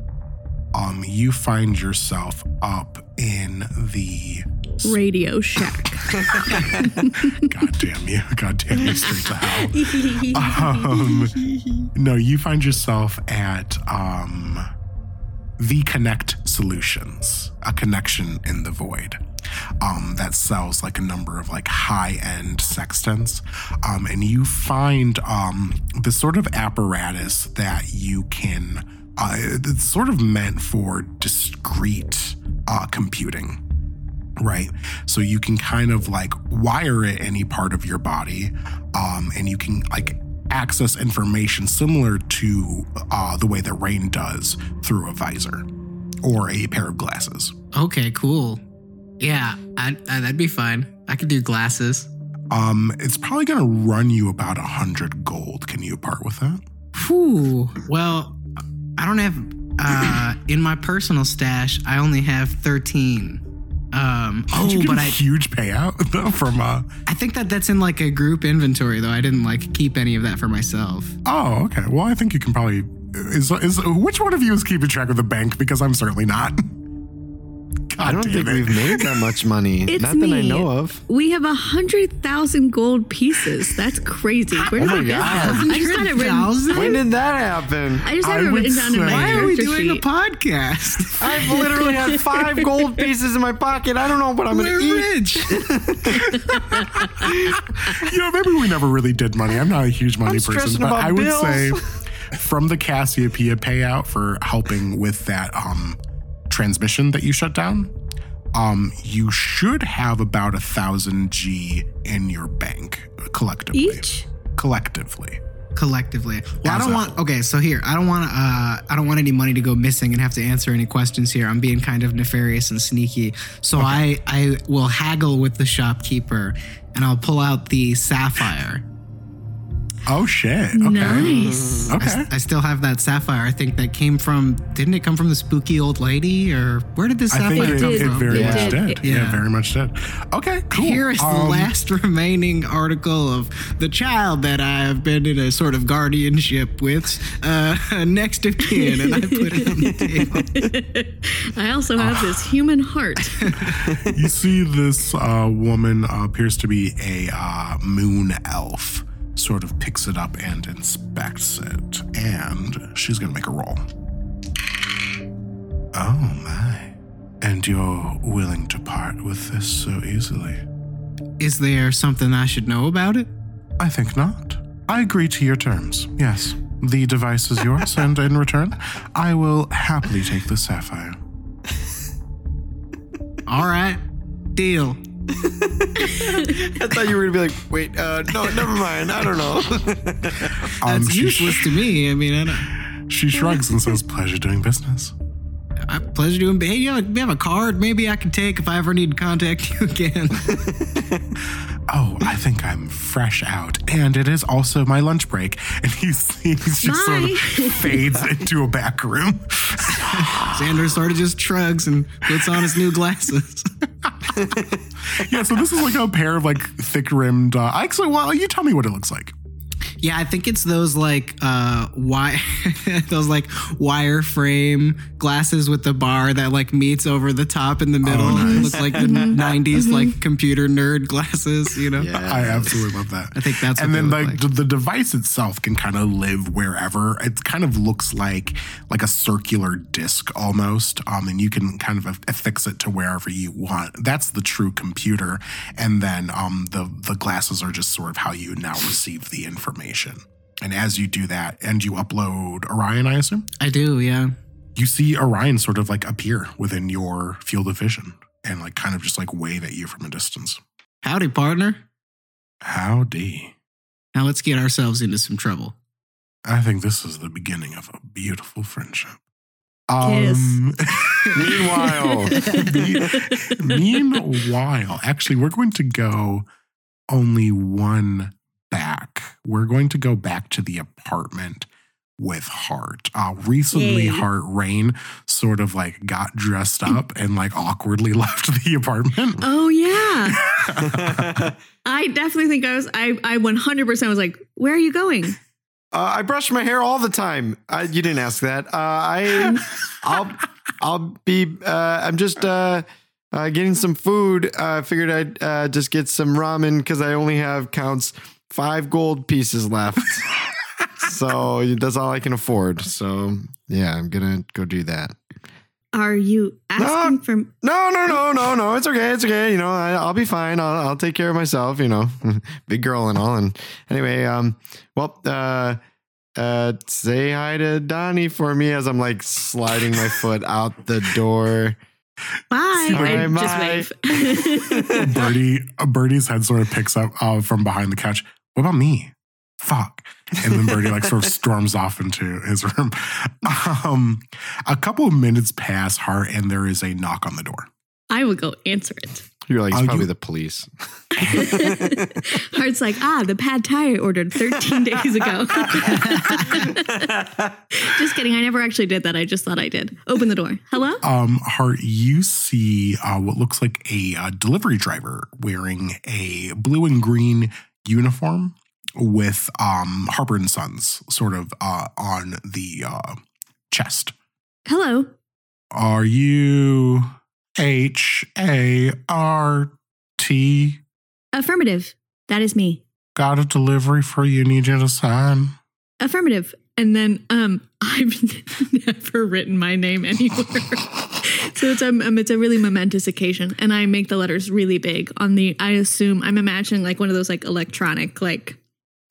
Um, you find yourself up in the Radio Shack. God damn you. God damn you straight to hell. Um, no, you find yourself at um, the Connect Solutions, a connection in the void. Um, that sells like a number of like high end sextants. Um, and you find um, this sort of apparatus that you can, uh, it's sort of meant for discrete uh, computing right? So you can kind of like wire it any part of your body, um, and you can like access information similar to uh, the way that Raine does through a visor or a pair of glasses. Okay, cool. Yeah, I, I, that'd be fine. I could do glasses. Um, it's probably going to run you about a hundred gold. Can you part with that? Whew. Well, I don't have. Uh, in my personal stash, I only have thirteen. Um, oh, but a I huge payout though from uh. I think that that's in like a group inventory though. I didn't like keep any of that for myself. Oh, okay. Well, I think you can probably. Is is which one of you is keeping track of the bank? Because I'm certainly not. God I don't think it. we've made that much money. It's Not that I know of. we have a hundred thousand gold pieces. That's crazy. Where did Oh I get that? I just had it written. 100,000? When did that happen? I just I had it would written down in my Why are we doing a podcast? I've literally had five gold pieces in my pocket. I don't know what I'm going We're to eat. rich. you know, maybe we never really did money. I'm not a huge money I'm person, but I would bills. say from the Cassiopeia payout for helping with that um transmission that you shut down, um, you should have about a thousand G in your bank collectively. Each? Collectively. collectively. Well, I don't a want. Okay, so here, I don't want. Uh, I don't want any money to go missing and have to answer any questions here. I'm being kind of nefarious and sneaky. So I, I will haggle with the shopkeeper, and I'll pull out the sapphire. Oh shit. Okay. Nice. I, Okay. s- I still have that sapphire. I think that came from. Didn't it come from the spooky old lady, or where did this sapphire think it, come it did. from? very It much did. did. Yeah. Yeah. very much did. Okay, cool. Here is the Um, last remaining article of the child that I have been in a sort of guardianship with, uh, next of kin, and I put it on the table. I also have this human heart. you see this uh, woman uh, appears to be a uh, moon elf sort of picks it up and inspects it. And she's gonna make a roll. Oh my. And you're willing to part with this so easily? Is there something I should know about it? i think not. I agree to your terms yes. The device is yours and in return i will happily take the sapphire. All right, deal. I thought you were going to be like, wait, uh, no, never mind. I don't know. um, That's she, useless to me. I mean, I don't. she shrugs and says pleasure doing business I, pleasure doing. Hey, you have, have a card? Maybe I can take if I ever need to contact you again. Oh, I think I'm fresh out. And it is also my lunch break. And he sees just sort of Bye. fades into a back room. Xandar sort of just shrugs and puts on his new glasses. Yeah, so this is like a pair of like thick rimmed. Uh, actually, well, you tell me what it looks like. Yeah, I think it's those like uh wire those like wireframe glasses with the bar that like meets over the top in the middle. Oh, nice. It looks like the 90s like computer nerd glasses, you know. yeah. I absolutely love that. I think that's and they then like, like. the, the device itself can kind of live wherever. It kind of looks like like a circular disc almost, um, and you can kind of affix it to wherever you want. That's the true computer, and then um, the the glasses are just sort of how you now receive the information. And as you do that, and you upload Orion, I assume I do, yeah. you see Orion sort of like appear within your field of vision and like kind of just like wave at you from a distance. Howdy, partner. Howdy. Now let's get ourselves into some trouble. I think this is the beginning of a beautiful friendship. Kiss. Um, Meanwhile, me- meanwhile, actually, we're going to go only one back. We're going to go back to the apartment with Hart. Uh, recently, Yay. Hart Raine sort of like got dressed up and like awkwardly left the apartment. Oh yeah. I definitely think I was I I 100% was like, "Where are you going?" Uh, I brush my hair all the time. I, you didn't ask that. Uh, I, I'll, I'll be. Uh, I'm just uh, uh, getting some food. I figured I'd uh, just get some ramen because I only have counts five gold pieces left. so that's all I can afford. So yeah, I'm gonna go do that. Are you asking for No, no, no, no, no. It's okay. It's okay. You know, I, I'll be fine. I'll, I'll take care of myself. You know, big girl and all. And anyway, um, well, uh, uh, say hi to Donnie for me as I'm like sliding my foot out the door. Bye? Sorry, bye. just wave. Bertie, Bertie's head sort of picks up uh, from behind the couch. What about me? Fuck. And then Bertie like sort of storms off into his room. Um, a couple of minutes pass, Hart, and there is a knock on the door. I will go answer it. You're like, it's probably you- the police. Hart's like, ah, the pad thai I ordered 13 days ago. just kidding. I never actually did that. I just thought I did. Open the door. Hello? Um, Hart, you see uh, what looks like a uh, delivery driver wearing a blue and green uniform with um, Harper and Sons sort of uh, on the uh, chest. Hello. Are you H A R T? Affirmative. That is me. Got a delivery for you. Need you to sign. Affirmative. And then um I've never written my name anywhere. so it's um, um it's a really momentous occasion and I make the letters really big on the I assume I'm imagining like one of those like electronic like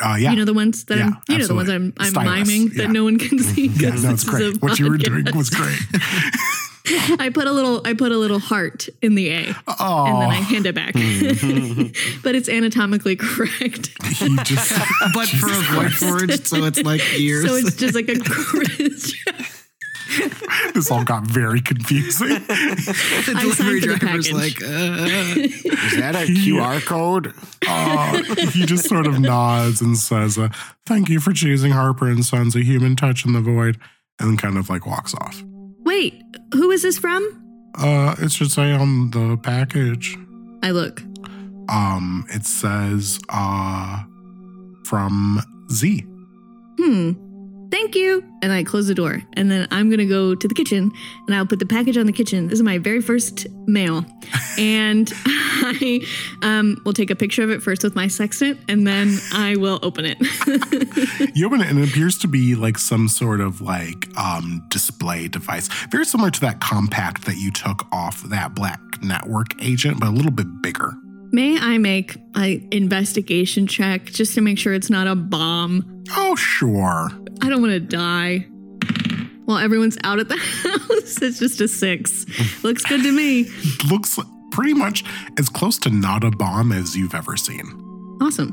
Uh, yeah. you know the ones that Yeah, I'm you know the ones. I'm I'm Stylus, miming yeah. that no one can see. yeah, no, it's great. What you were doing was great. I put a little I put a little heart in the A Oh, and then I hand it back. but it's anatomically correct. he just, but for a Jesus void Christ. forged, so it's like ears. So it's just like a crisp. this all got very confusing. the I delivery signed for the driver's like, uh, Is that a QR code? Uh, he just sort of nods and says, uh, "Thank you for choosing Harper and Sons, a human touch in the void," and then kind of like walks off. Wait, who is this from? Uh, it should say on the package. I look. Um, it says, uh, from Z. Hmm. Thank you. And I close the door. And then I'm going to go to the kitchen and I'll put the package on the kitchen. This is my very first mail. and I um, will take a picture of it first with my sextant and then I will open it. You open it and it appears to be like some sort of like um display device, very similar to that compact that you took off that Black Network agent, but a little bit bigger. May I make an investigation check just to make sure it's not a bomb? Oh, sure. I don't want to die. While everyone's out at the house, it's just a six. Looks good to me. Looks pretty much as close to not a bomb as you've ever seen. Awesome.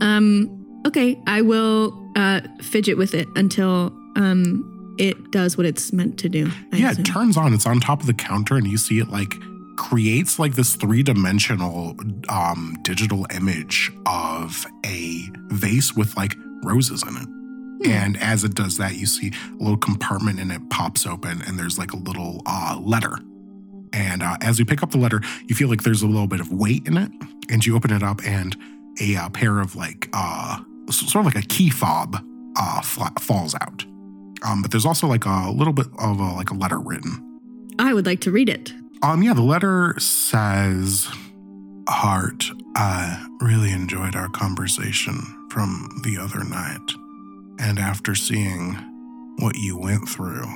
Um, okay, I will uh, fidget with it until um, it does what it's meant to do. I yeah, assume. it turns on. It's on top of the counter, and you see it like creates like this three dimensional um, digital image of a vase with like roses in it. And as it does that, you see a little compartment and it pops open, and there's like a little uh, letter. And uh, as you pick up the letter, you feel like there's a little bit of weight in it, and you open it up, and a uh, pair of like uh, sort of like a key fob uh, fla- falls out. Um, but there's also like a little bit of a, like a letter written. I would like to read it. Um, yeah, the letter says, "Hart, I really enjoyed our conversation from the other night, and after seeing what you went through,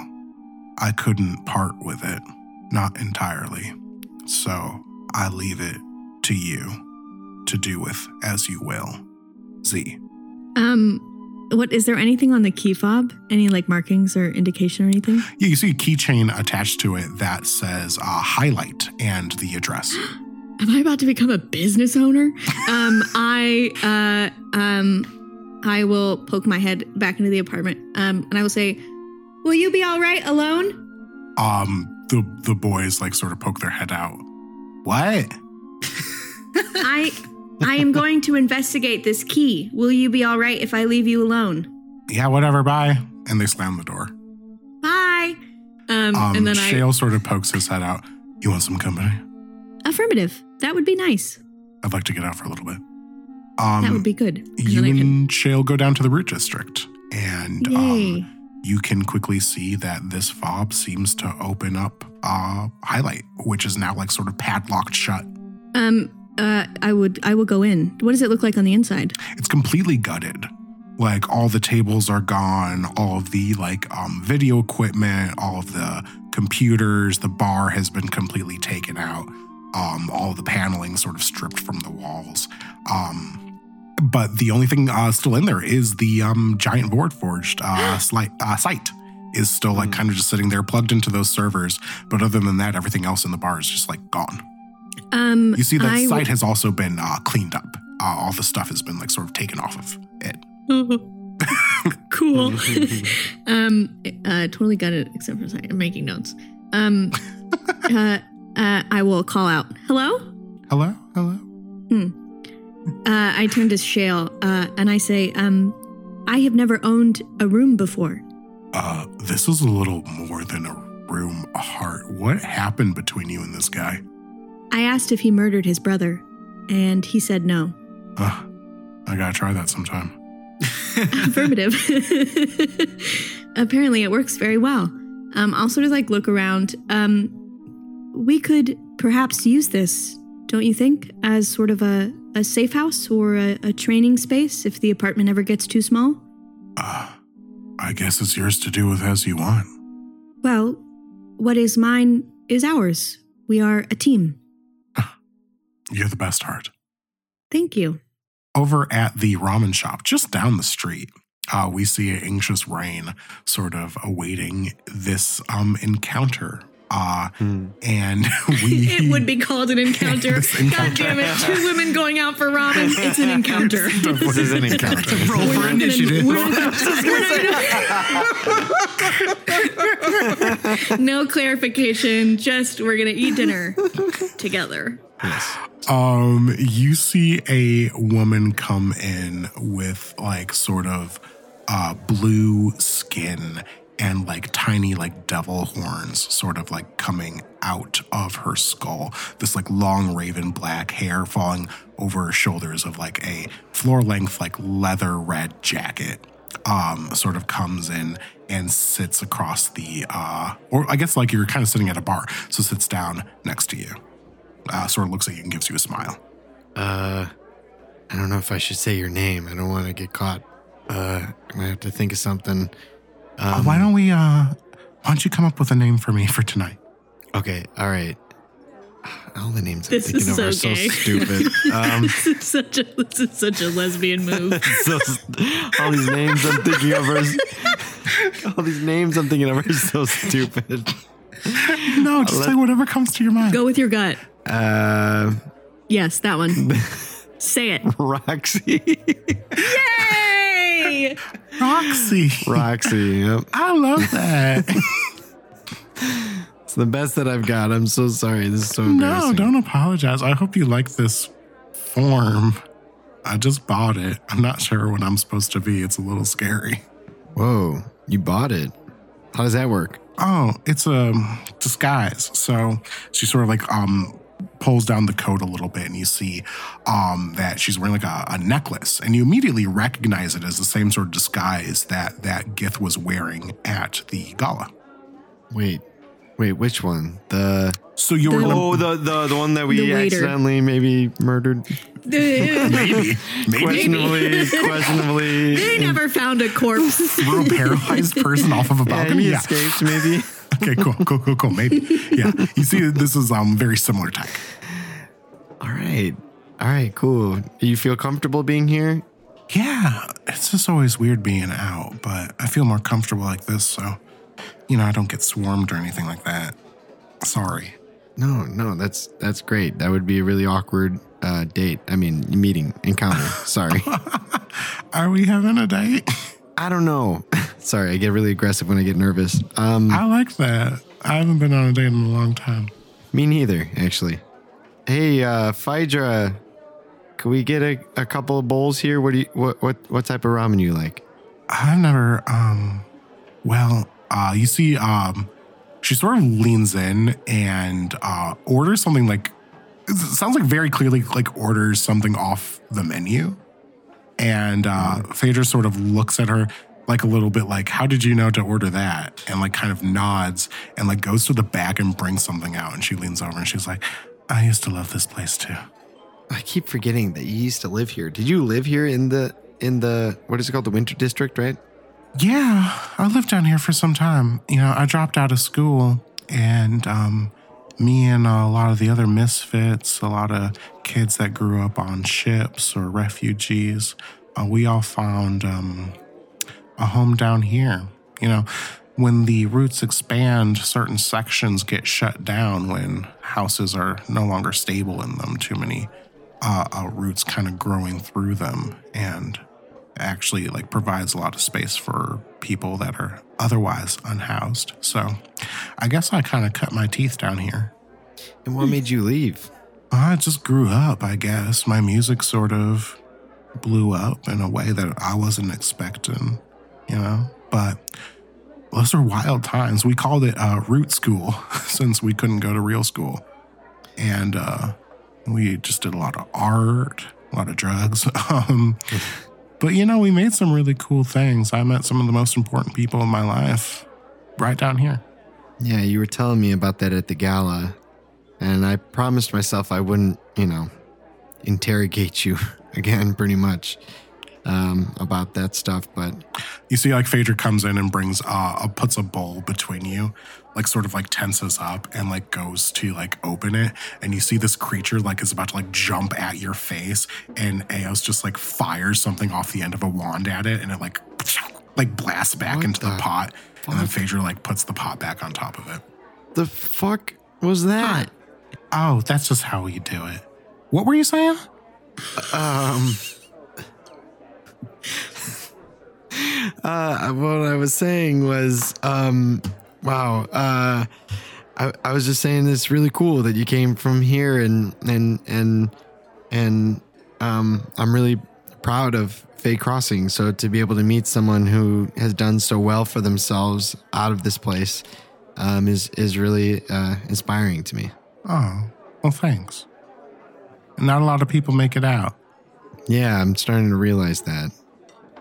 I couldn't part with it, not entirely. So I leave it to you to do with as you will." Z. Um, what is there anything on the key fob? Any like markings or indication or anything? Yeah, you see a keychain attached to it that says uh, highlight and the address. Am I about to become a business owner? um, I uh, um, I will poke my head back into the apartment. Um, and I will say, "Will you be all right alone?" um the the boys like sort of poke their head out what I I am going to investigate this key. Will you be all right if I leave you alone? yeah whatever bye and they slam the door. Bye. Um, Um, and then I Shale sort of pokes his head out. You want some company? affirmative. That would be nice. I'd like to get out for a little bit. Um, that would be good. And you I can, and Shale go down to the root district, and um, you can quickly see that this fob seems to open up uh, highlight, which is now like sort of padlocked shut. Um, uh, I would, I will go in. What does it look like on the inside? It's completely gutted. Like all the tables are gone, all of the like um, video equipment, all of the computers, the bar has been completely taken out. Um, all of the paneling sort of stripped from the walls. Um, but the only thing uh, still in there is the um, giant board forged uh, slight, uh, site is still like Mm. kind of just sitting there plugged into those servers. But other than that, everything else in the bar is just like gone. Um, You see that I site has also been uh, cleaned up. Uh, all the stuff has been like sort of taken off of it. cool. um, uh, totally got it, except for. I'm making notes. Um, uh, uh, I will call out. Hello. Hello, hello. Uh, I turn to Shale, uh, and I say, um, I have never owned a room before. Uh, this is a little more than a room, a Hart. What happened between you and this guy? I asked if he murdered his brother, and he said no. Uh, I gotta try that sometime. Affirmative. Apparently, it works very well. Um, I'll sort of like look around. Um, we could perhaps use this, don't you think, as sort of a, a safe house or a, a training space if the apartment ever gets too small? Uh, I guess it's yours to do with as you want. Well, what is mine is ours. We are a team. You're the best Hart. Thank you. Over at the ramen shop just down the street, uh, we see an anxious Raine sort of awaiting this um encounter. Uh, Hmm. and we It would be called an encounter. This God damn it. Two women going out for ramen. It's an encounter. This is an encounter. Roll We're for initiative. no clarification. Just we're gonna eat dinner together. Yes. Um, you see a woman come in with like sort of uh blue skin and like tiny like devil horns sort of like coming out of her skull. This like long raven black hair falling over her shoulders of like a floor length like leather red jacket. Um, sort of comes in and sits across the uh or I guess like you're kind of sitting at a bar, so sits down next to you uh, sort of looks at you and gives you a smile. Uh, I don't know if I should say your name. I don't want to get caught. Uh, I'm gonna have to think of something. Uh, Um, why don't we, uh, why don't you come up with a name for me for tonight? Okay, all right. All the names I'm thinking is of are so so stupid. Um, This is such a this is such a lesbian move. so, all these names I'm thinking of are all these names I'm thinking of are so stupid. No, just let- say whatever comes to your mind. Go with your gut. Uh, Yes, that one. Say it. Roxy, Yay! Roxy. Roxy. Yep. I love that. It's the best that I've got. I'm so sorry. This is so no, embarrassing. don't apologize. I hope you like this form. I just bought it. I'm not sure what I'm supposed to be. It's a little scary. Whoa, you bought it. How does that work? Oh, it's a disguise. So she sort of like um pulls down the coat a little bit and you see um that she's wearing like a, a necklace and you immediately recognize it as the same sort of disguise that that Gith was wearing at the gala. Wait, wait, which one? The So you were The- oh, the the the one that we accidentally maybe murdered. maybe maybe Questionably, questionably. They never found a corpse. threw a paralyzed person off of a Yeah, balcony. he Yeah. escaped. Maybe. Okay, cool, cool, cool, cool. Maybe. Yeah. You see, this is um very similar tech. All right, all right, cool. Do you feel comfortable being here? Yeah, it's just always weird being out, but I feel more comfortable like this, so you know I don't get swarmed or anything like that. Sorry. No, no, that's that's great. That would be a really awkward uh, date. I mean, meeting, encounter. Sorry. Are we having a date? I don't know. Sorry, I get really aggressive when I get nervous. Um, I like that. I haven't been on a date in a long time. me neither, actually. Hey, uh, Phaedra, can we get a, a couple of bowls here? What do you what what what type of ramen you like? I've never um Well, uh, you see, um, she sort of leans in and uh, orders something like it sounds like very clearly like orders something off the menu. And uh, Phaedra sort of looks at her like a little bit like, How did you know to order that? And like kind of nods and like goes to the back and brings something out. And she leans over and she's like, I used to love this place too. I keep forgetting that you used to live here. Did you live here in the in the what is it called, the Winter District, right? Yeah, I lived down here for some time. You know, I dropped out of school and um, me and a lot of the other misfits, a lot of kids that grew up on ships or refugees, uh, we all found um, a home down here. You know, when the roots expand, certain sections get shut down when houses are no longer stable in them. Too many uh, uh, roots kind of growing through them, and actually like provides a lot of space for people that are otherwise unhoused. So, I guess I kind of cut my teeth down here. And what made you leave? I just grew up, I guess. My music sort of blew up in a way that I wasn't expecting, you know? But those are wild times. We called it uh, root school since we couldn't go to real school. And uh, we just did a lot of art, a lot of drugs. um, but, you know, we made some really cool things. I met some of the most important people in my life right down here. Yeah, you were telling me about that at the gala, and I promised myself I wouldn't, you know, interrogate you again, pretty much, um, about that stuff. But You see, like Phaedra comes in and brings, uh, puts a bowl between you, like sort of like tenses up and like goes to like open it, and you see this creature like is about to like jump at your face, and Eos just like fires something off the end of a wand at it, and it like like blasts back What into the, the pot, and then fuck? Phaedra like puts the pot back on top of it. the fuck was that? Oh, that's just how you do it. What were you saying? Um. Uh, what I was saying was, um, wow. Uh, I, I was just saying it's really cool that you came from here and and and and um, I'm really proud of Fay Crossing. So to be able to meet someone who has done so well for themselves out of this place um, is is really uh, inspiring to me. Oh, well, thanks. Not a lot of people make it out. Yeah, I'm starting to realize that.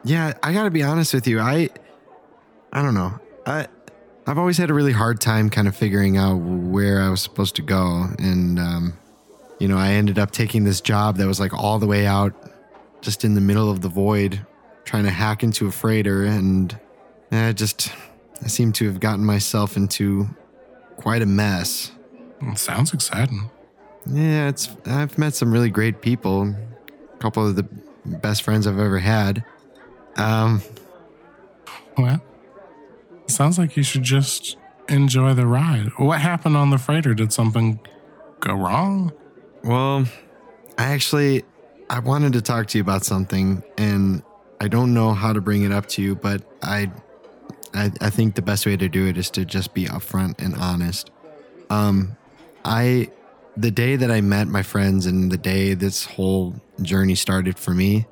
Yeah, I got to be honest with you. I I don't know. I I've always had a really hard time kind of figuring out where I was supposed to go and um you know, I ended up taking this job that was like all the way out just in the middle of the void trying to hack into a freighter and I just I seem to have gotten myself into quite a mess. It sounds exciting. Yeah, it's I've met some really great people. A couple of the best friends I've ever had. Um, Well, sounds like you should just enjoy the ride. What happened on the freighter? Did something go wrong? well, I actually I wanted to talk to you about something and I don't know how to bring it up to you, but I I, I think the best way to do it is to just be upfront and honest. Um, I the day that I met my friends and the day this whole journey started for me,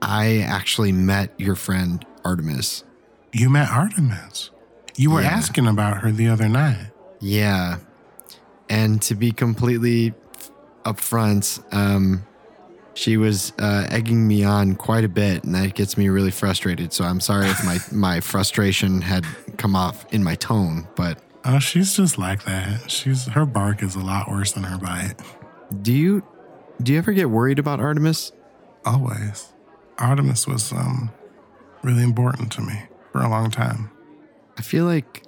I actually met your friend Artemis. You met Artemis. You were Yeah. asking about her the other night. Yeah. And to be completely upfront, um, she was uh, egging me on quite a bit, and that gets me really frustrated. So I'm sorry if my, my frustration had come off in my tone, but Oh, she's just like that. She's her bark is a lot worse than her bite. do you do you ever get worried about Artemis? Always. Artemis was um really important to me for a long time. I feel like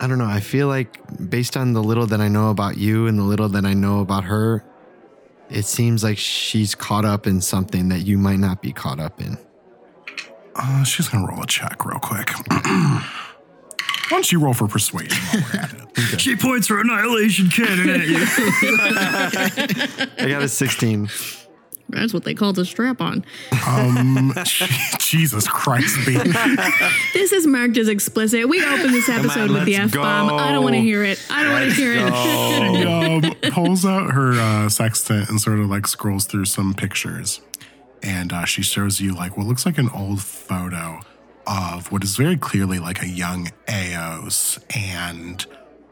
I don't know. I feel like based on the little that I know about you and the little that I know about her, it seems like she's caught up in something that you might not be caught up in. Uh, she's gonna roll a check real quick. Why don't you roll for persuasion while we're at it? She points her annihilation cannon at you. I got a 16. That's what they call the strap on. Um, Jesus Christ, B. This is marked as explicit. We open this episode with the F bomb. I don't want to hear it. I don't want to hear it. She um, pulls out her uh, sextant and sort of like scrolls through some pictures. And uh, she shows you like what looks like an old photo of what is very clearly like a young Eos and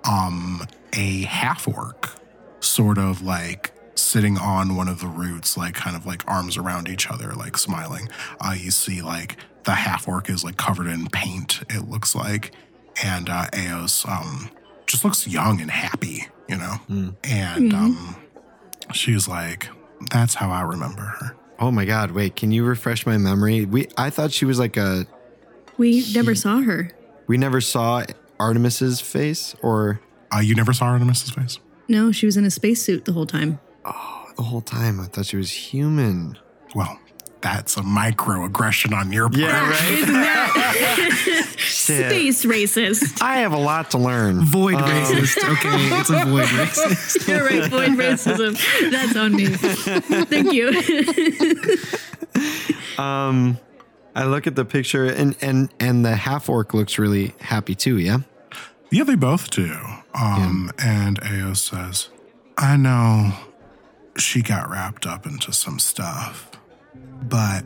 um a half orc sort of like sitting on one of the roots, like kind of like arms around each other, like smiling. Uh, you see like the half orc is like covered in paint, it looks like. And uh, Eos um, just looks young and happy, you know? Mm. And um, she's like, that's how I remember her. Oh my god, wait, can you refresh my memory? We I thought she was like a We never saw her. we never saw Artemis's face or Uh, you never saw Artemis's face? No, she was in a spacesuit the whole time. The whole time I thought she was human. Well, that's a microaggression on your part. Right? Isn't that space racist? I have a lot to learn. Void racist. Okay, it's a void racist. You're right, void racism. That's on me. Thank you. Um I look at the picture and and and the half orc looks really happy too, yeah? Yeah, they both do. Um, And Eos says, I know she got wrapped up into some stuff, but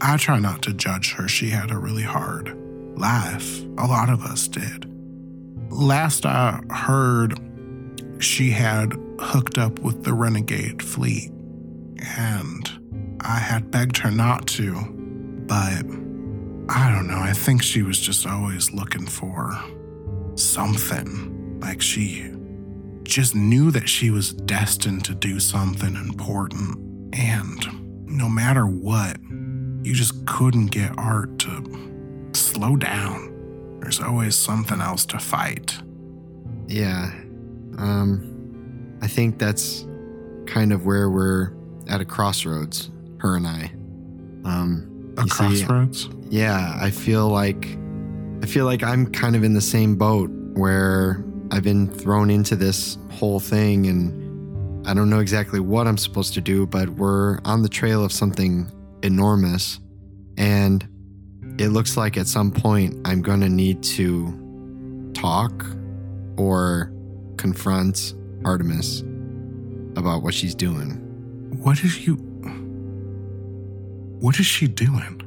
I try not to judge her. She had a really hard life. A lot of us did. Last I heard, she had hooked up with the renegade fleet, and I had begged her not to, but I don't know. I think she was just always looking for something. Like she just knew that she was destined to do something important. And no matter what, you just couldn't get art to slow down. There's always something else to fight. Yeah. Um I think that's kind of where we're at a crossroads, her and I. Um A you see, crossroads? Yeah, I feel like I feel like I'm kind of in the same boat where I've been thrown into this whole thing and I don't know exactly what I'm supposed to do, but we're on the trail of something enormous and it looks like at some point I'm going to need to talk or confront Artemis about what she's doing. What is you. What is she doing?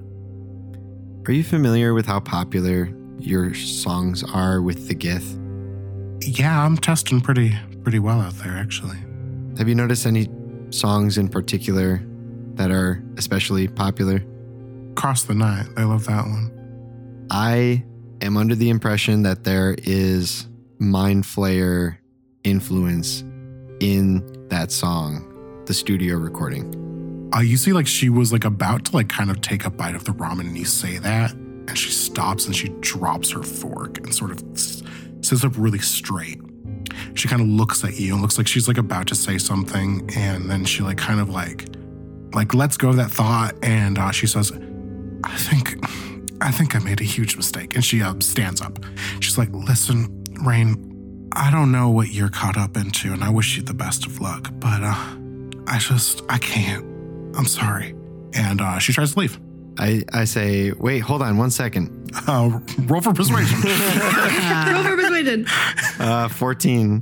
Are you familiar with how popular your songs are with the Gith? Yeah, I'm testing pretty pretty well out there actually. Have you noticed any songs in particular that are especially popular? Cross the night. They love that one. I am under the impression that there is Mind Flayer influence in that song, the studio recording. Uh, you see, like she was like about to like kind of take a bite of the ramen, and you say that, and she stops and she drops her fork and sort of sits up really straight. She kind of looks at you and looks like she's like about to say something, and then she like kind of like like lets go of that thought, and uh, she says, "I think, I think I made a huge mistake." And she uh, stands up. She's like, "Listen, Raine, I don't know what you're caught up into, and I wish you the best of luck, but uh, I just I can't." I'm sorry. And uh, she tries to leave. I, I say, wait, hold on one second. Uh, roll for persuasion. Roll for persuasion. Uh, 14.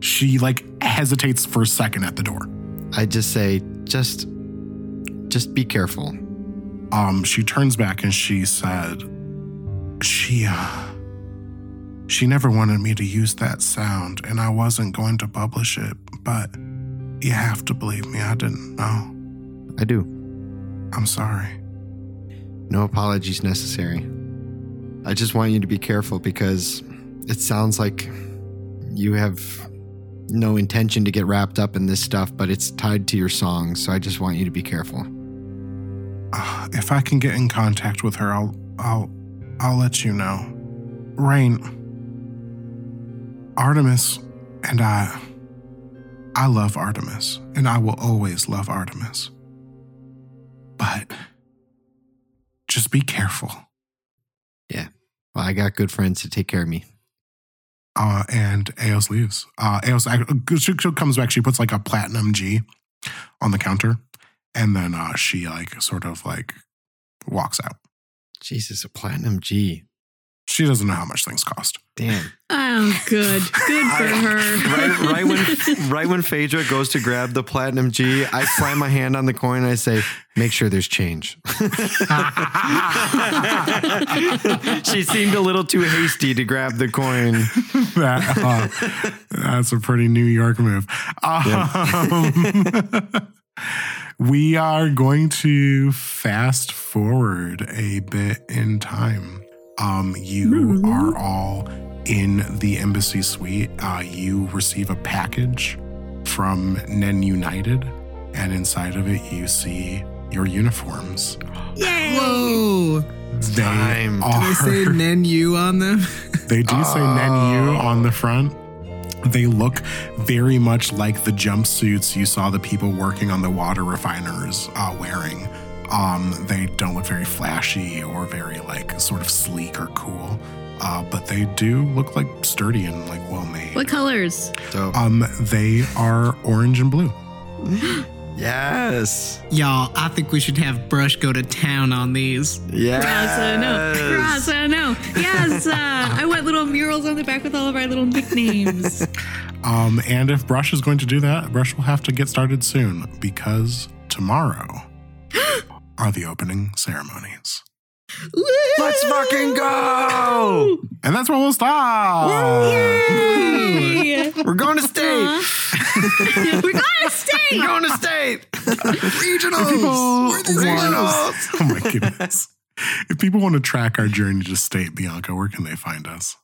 she like hesitates for a second at the door. I just say, just, just be careful. Um, she turns back and she said, "She, uh, she never wanted me to use that sound, and I wasn't going to publish it. But you have to believe me, I didn't know. I do. I'm sorry." No apologies necessary. I just want you to be careful because it sounds like you have no intention to get wrapped up in this stuff, but it's tied to your songs. So I just want you to be careful. Uh, if I can get in contact with her, I'll, I'll, I'll let you know. Raine, Artemis, and I. I love Artemis, and I will always love Artemis. But just be careful. Yeah. Well, I got good friends to take care of me. Uh, and Eos leaves. Uh, Eos she, she comes back. She puts like a platinum G on the counter, and then uh, she like sort of like walks out. Jesus, a platinum G. She doesn't know how much things cost. Damn. Oh, good. Good for her. Right, right when right when Phaedra goes to grab the platinum G, I slam my hand on the coin and I say, "Make sure there's change." she seemed a little too hasty to grab the coin. That, uh, that's a pretty New York move. Um, we are going to fast forward a bit in time. Um, you are all in the embassy suite. Uh, you receive a package from Nen United, and inside of it, you see your uniforms. Yay. Whoa! They Time. are. They say Nen you on them. They do say menu on the front. They look very much like the jumpsuits you saw the people working on the water refiners uh, wearing. Um, they don't look very flashy or very like sort of sleek or cool, uh, but they do look like sturdy and like well made. What colors? So Um, they are orange and blue. yes, Y'all, I think we should have Brush go to town on these. yes, Grasa, no. Grasa, no. Yes. Uh, I want little murals on the back with all of our little nicknames. Um, and if Brush is going to do that, Brush will have to get started soon because tomorrow are the opening ceremonies. Let's fucking go! And that's where we'll stop. Yay. We're going to state. We're going to stay. We're going to state. Regionals! People Where are these regionals? oh my goodness. If people want to track our journey to state, Bianca, where can they find us?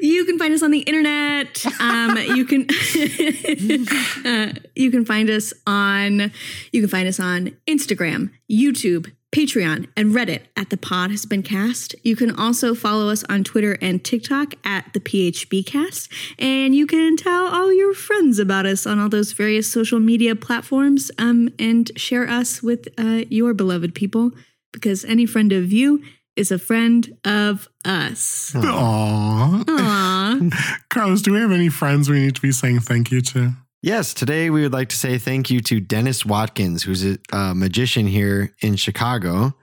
You can find us on the internet. Um, you can uh, you can find us on you can find us on Instagram, YouTube, Patreon, and Reddit at the Pod Has Been Cast. You can also follow us on Twitter and TikTok at the PHB Cast, and you can tell all your friends about us on all those various social media platforms. Um, and share us with uh, your beloved people because any friend of you is a friend of us. Aww. Aww. Carlos, do we have any friends we need to be saying thank you to? Yes, today we would like to say thank you to Dennis Watkins, who's a, uh magician here in Chicago.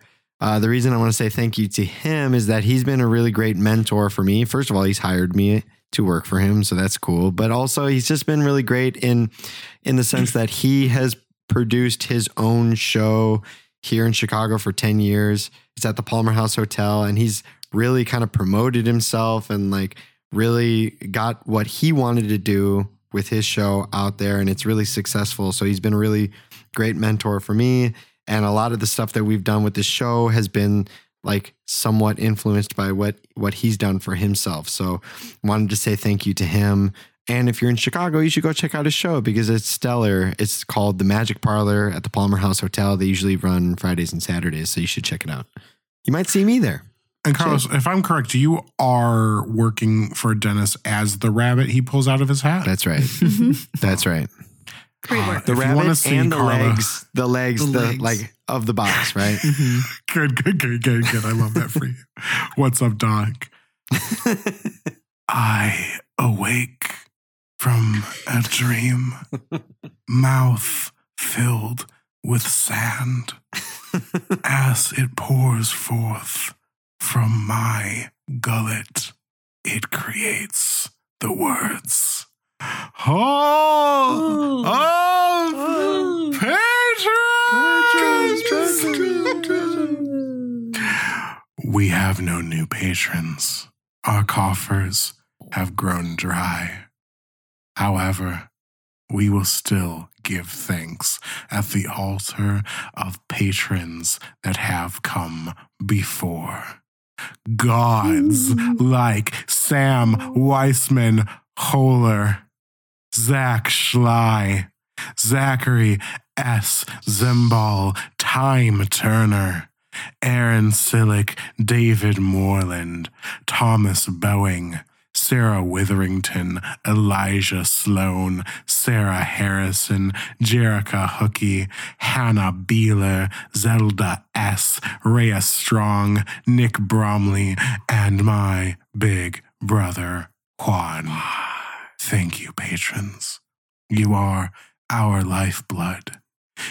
Uh, the reason I want to say thank you to him is that he's been a really great mentor for me. First of all, he's hired me to work for him, so that's cool. But also, he's just been really great in in the sense that he has produced his own show here in Chicago for 10 years. He's at the Palmer House Hotel, and he's really kind of promoted himself and like really got what he wanted to do with his show out there, and it's really successful. So he's been a really great mentor for me. And a lot of the stuff that we've done with this show has been like somewhat influenced by what what he's done for himself. So wanted to say thank you to him. And if you're in Chicago, you should go check out his show because it's stellar. It's called The Magic Parlor at the Palmer House Hotel. They usually run Fridays and Saturdays, so you should check it out. You might see me there. And Carlos, if I'm correct, you are working for Dennis as the rabbit he pulls out of his hat. That's right. That's right. Great work. If The rabbit see and the Carla- legs, the legs, The the, legs. like of the box, right? Mhm. Good, good, good, good, good. I love that for you. What's up, Doc? I awake from a dream, mouth filled with sand as it pours forth from my gullet. It creates the words. Oh, oh, patrons! We have no new patrons. Our coffers have grown dry. However, we will still give thanks at the altar of patrons that have come before. Gods mm. like Sam Weissman Holer, Zach Schley, Zachary S. Zimbal, Time Turner, Aaron Sillick, David Moreland, Thomas Bowing, Sarah Witherington, Elijah Sloan, Sarah Harrison, Jerica Hookie, Hannah Beeler, Zelda S., Rhea Strong, Nick Bromley, and my big brother, Juan. Thank you, patrons. You are our lifeblood.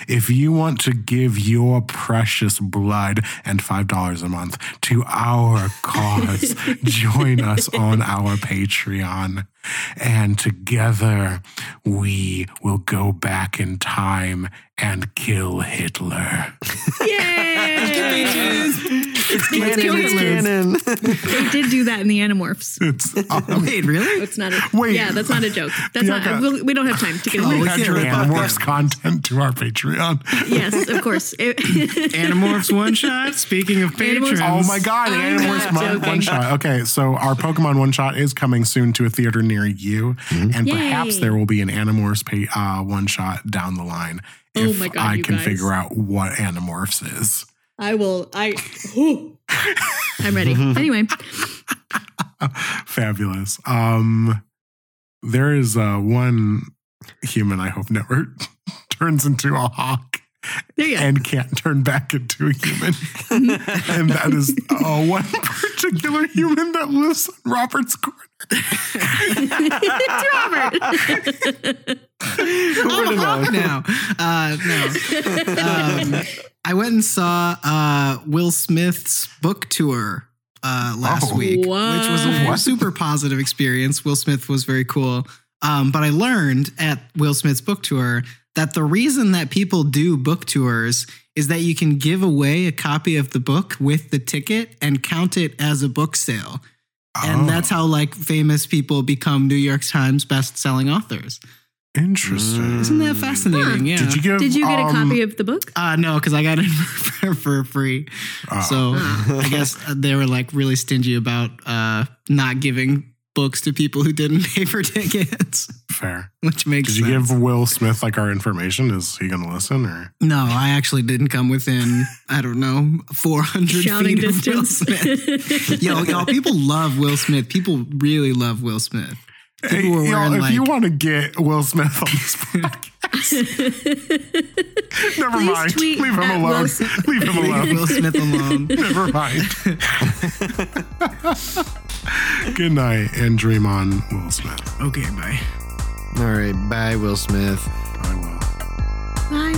If you want to give your precious blood and $5 a month to our cause, join us on our Patreon. And together we will go back in time and kill Hitler. Yay! It's Let's kill It's canon. they did do that in the Animorphs. It's Wait, really? It's not a Wait. Yeah, that's not a joke. That's Bianca. not. We, we don't have time to get Oh, into we add your Animorphs content to our Patreon. Yes, of course. It- Animorphs one shot. Speaking of Animorphs- patrons. Oh my god, the I'm Animorphs not mon- one shot. Okay, so our Pokemon one shot is coming soon to a theater near you, and Yay. perhaps there will be an Animorphs pay, uh, one shot down the line Oh if my God, I can guys. figure out what Animorphs is. I will. I. whew. I'm ready. Anyway, Fabulous. Um, there is uh, one human I hope never turns into a hawk there you go. and can't turn back into a human. and that is uh, one particular human that lives on Robert's Corner. it's Robert. I'm a hawk now. Uh, no. Um, I went and saw uh, Will Smith's book tour uh, last Oh. week, which was a What? super positive experience. Will Smith was very cool. Um, but I learned at Will Smith's book tour that the reason that people do book tours is that you can give away a copy of the book with the ticket and count it as a book sale. And Oh, that's how like famous people become New York Times best-selling authors. Interesting. Isn't that fascinating? Yeah. Did you give? Did you get a um, copy of the book? Uh, no, because I got it for, for free. oh, So I guess they were like really stingy about uh, not giving books to people who didn't pay for tickets, fair. which makes Did you sense. give Will Smith like our information? Is he going to listen or? no, I actually didn't come within, I don't know, 400 Shouting feet of Will. Smith. Yo, y'all, people love Will Smith. People really love Will Smith. People were y'all, wearing if like, you want to get Will Smith on this podcast, never Please mind. tweet Leave him at Will alone. Smith. Leave him alone. Will Smith alone. Never mind. Good night and dream on Will Smith. Okay, bye. All right. Bye, Will Smith. I will. Bye,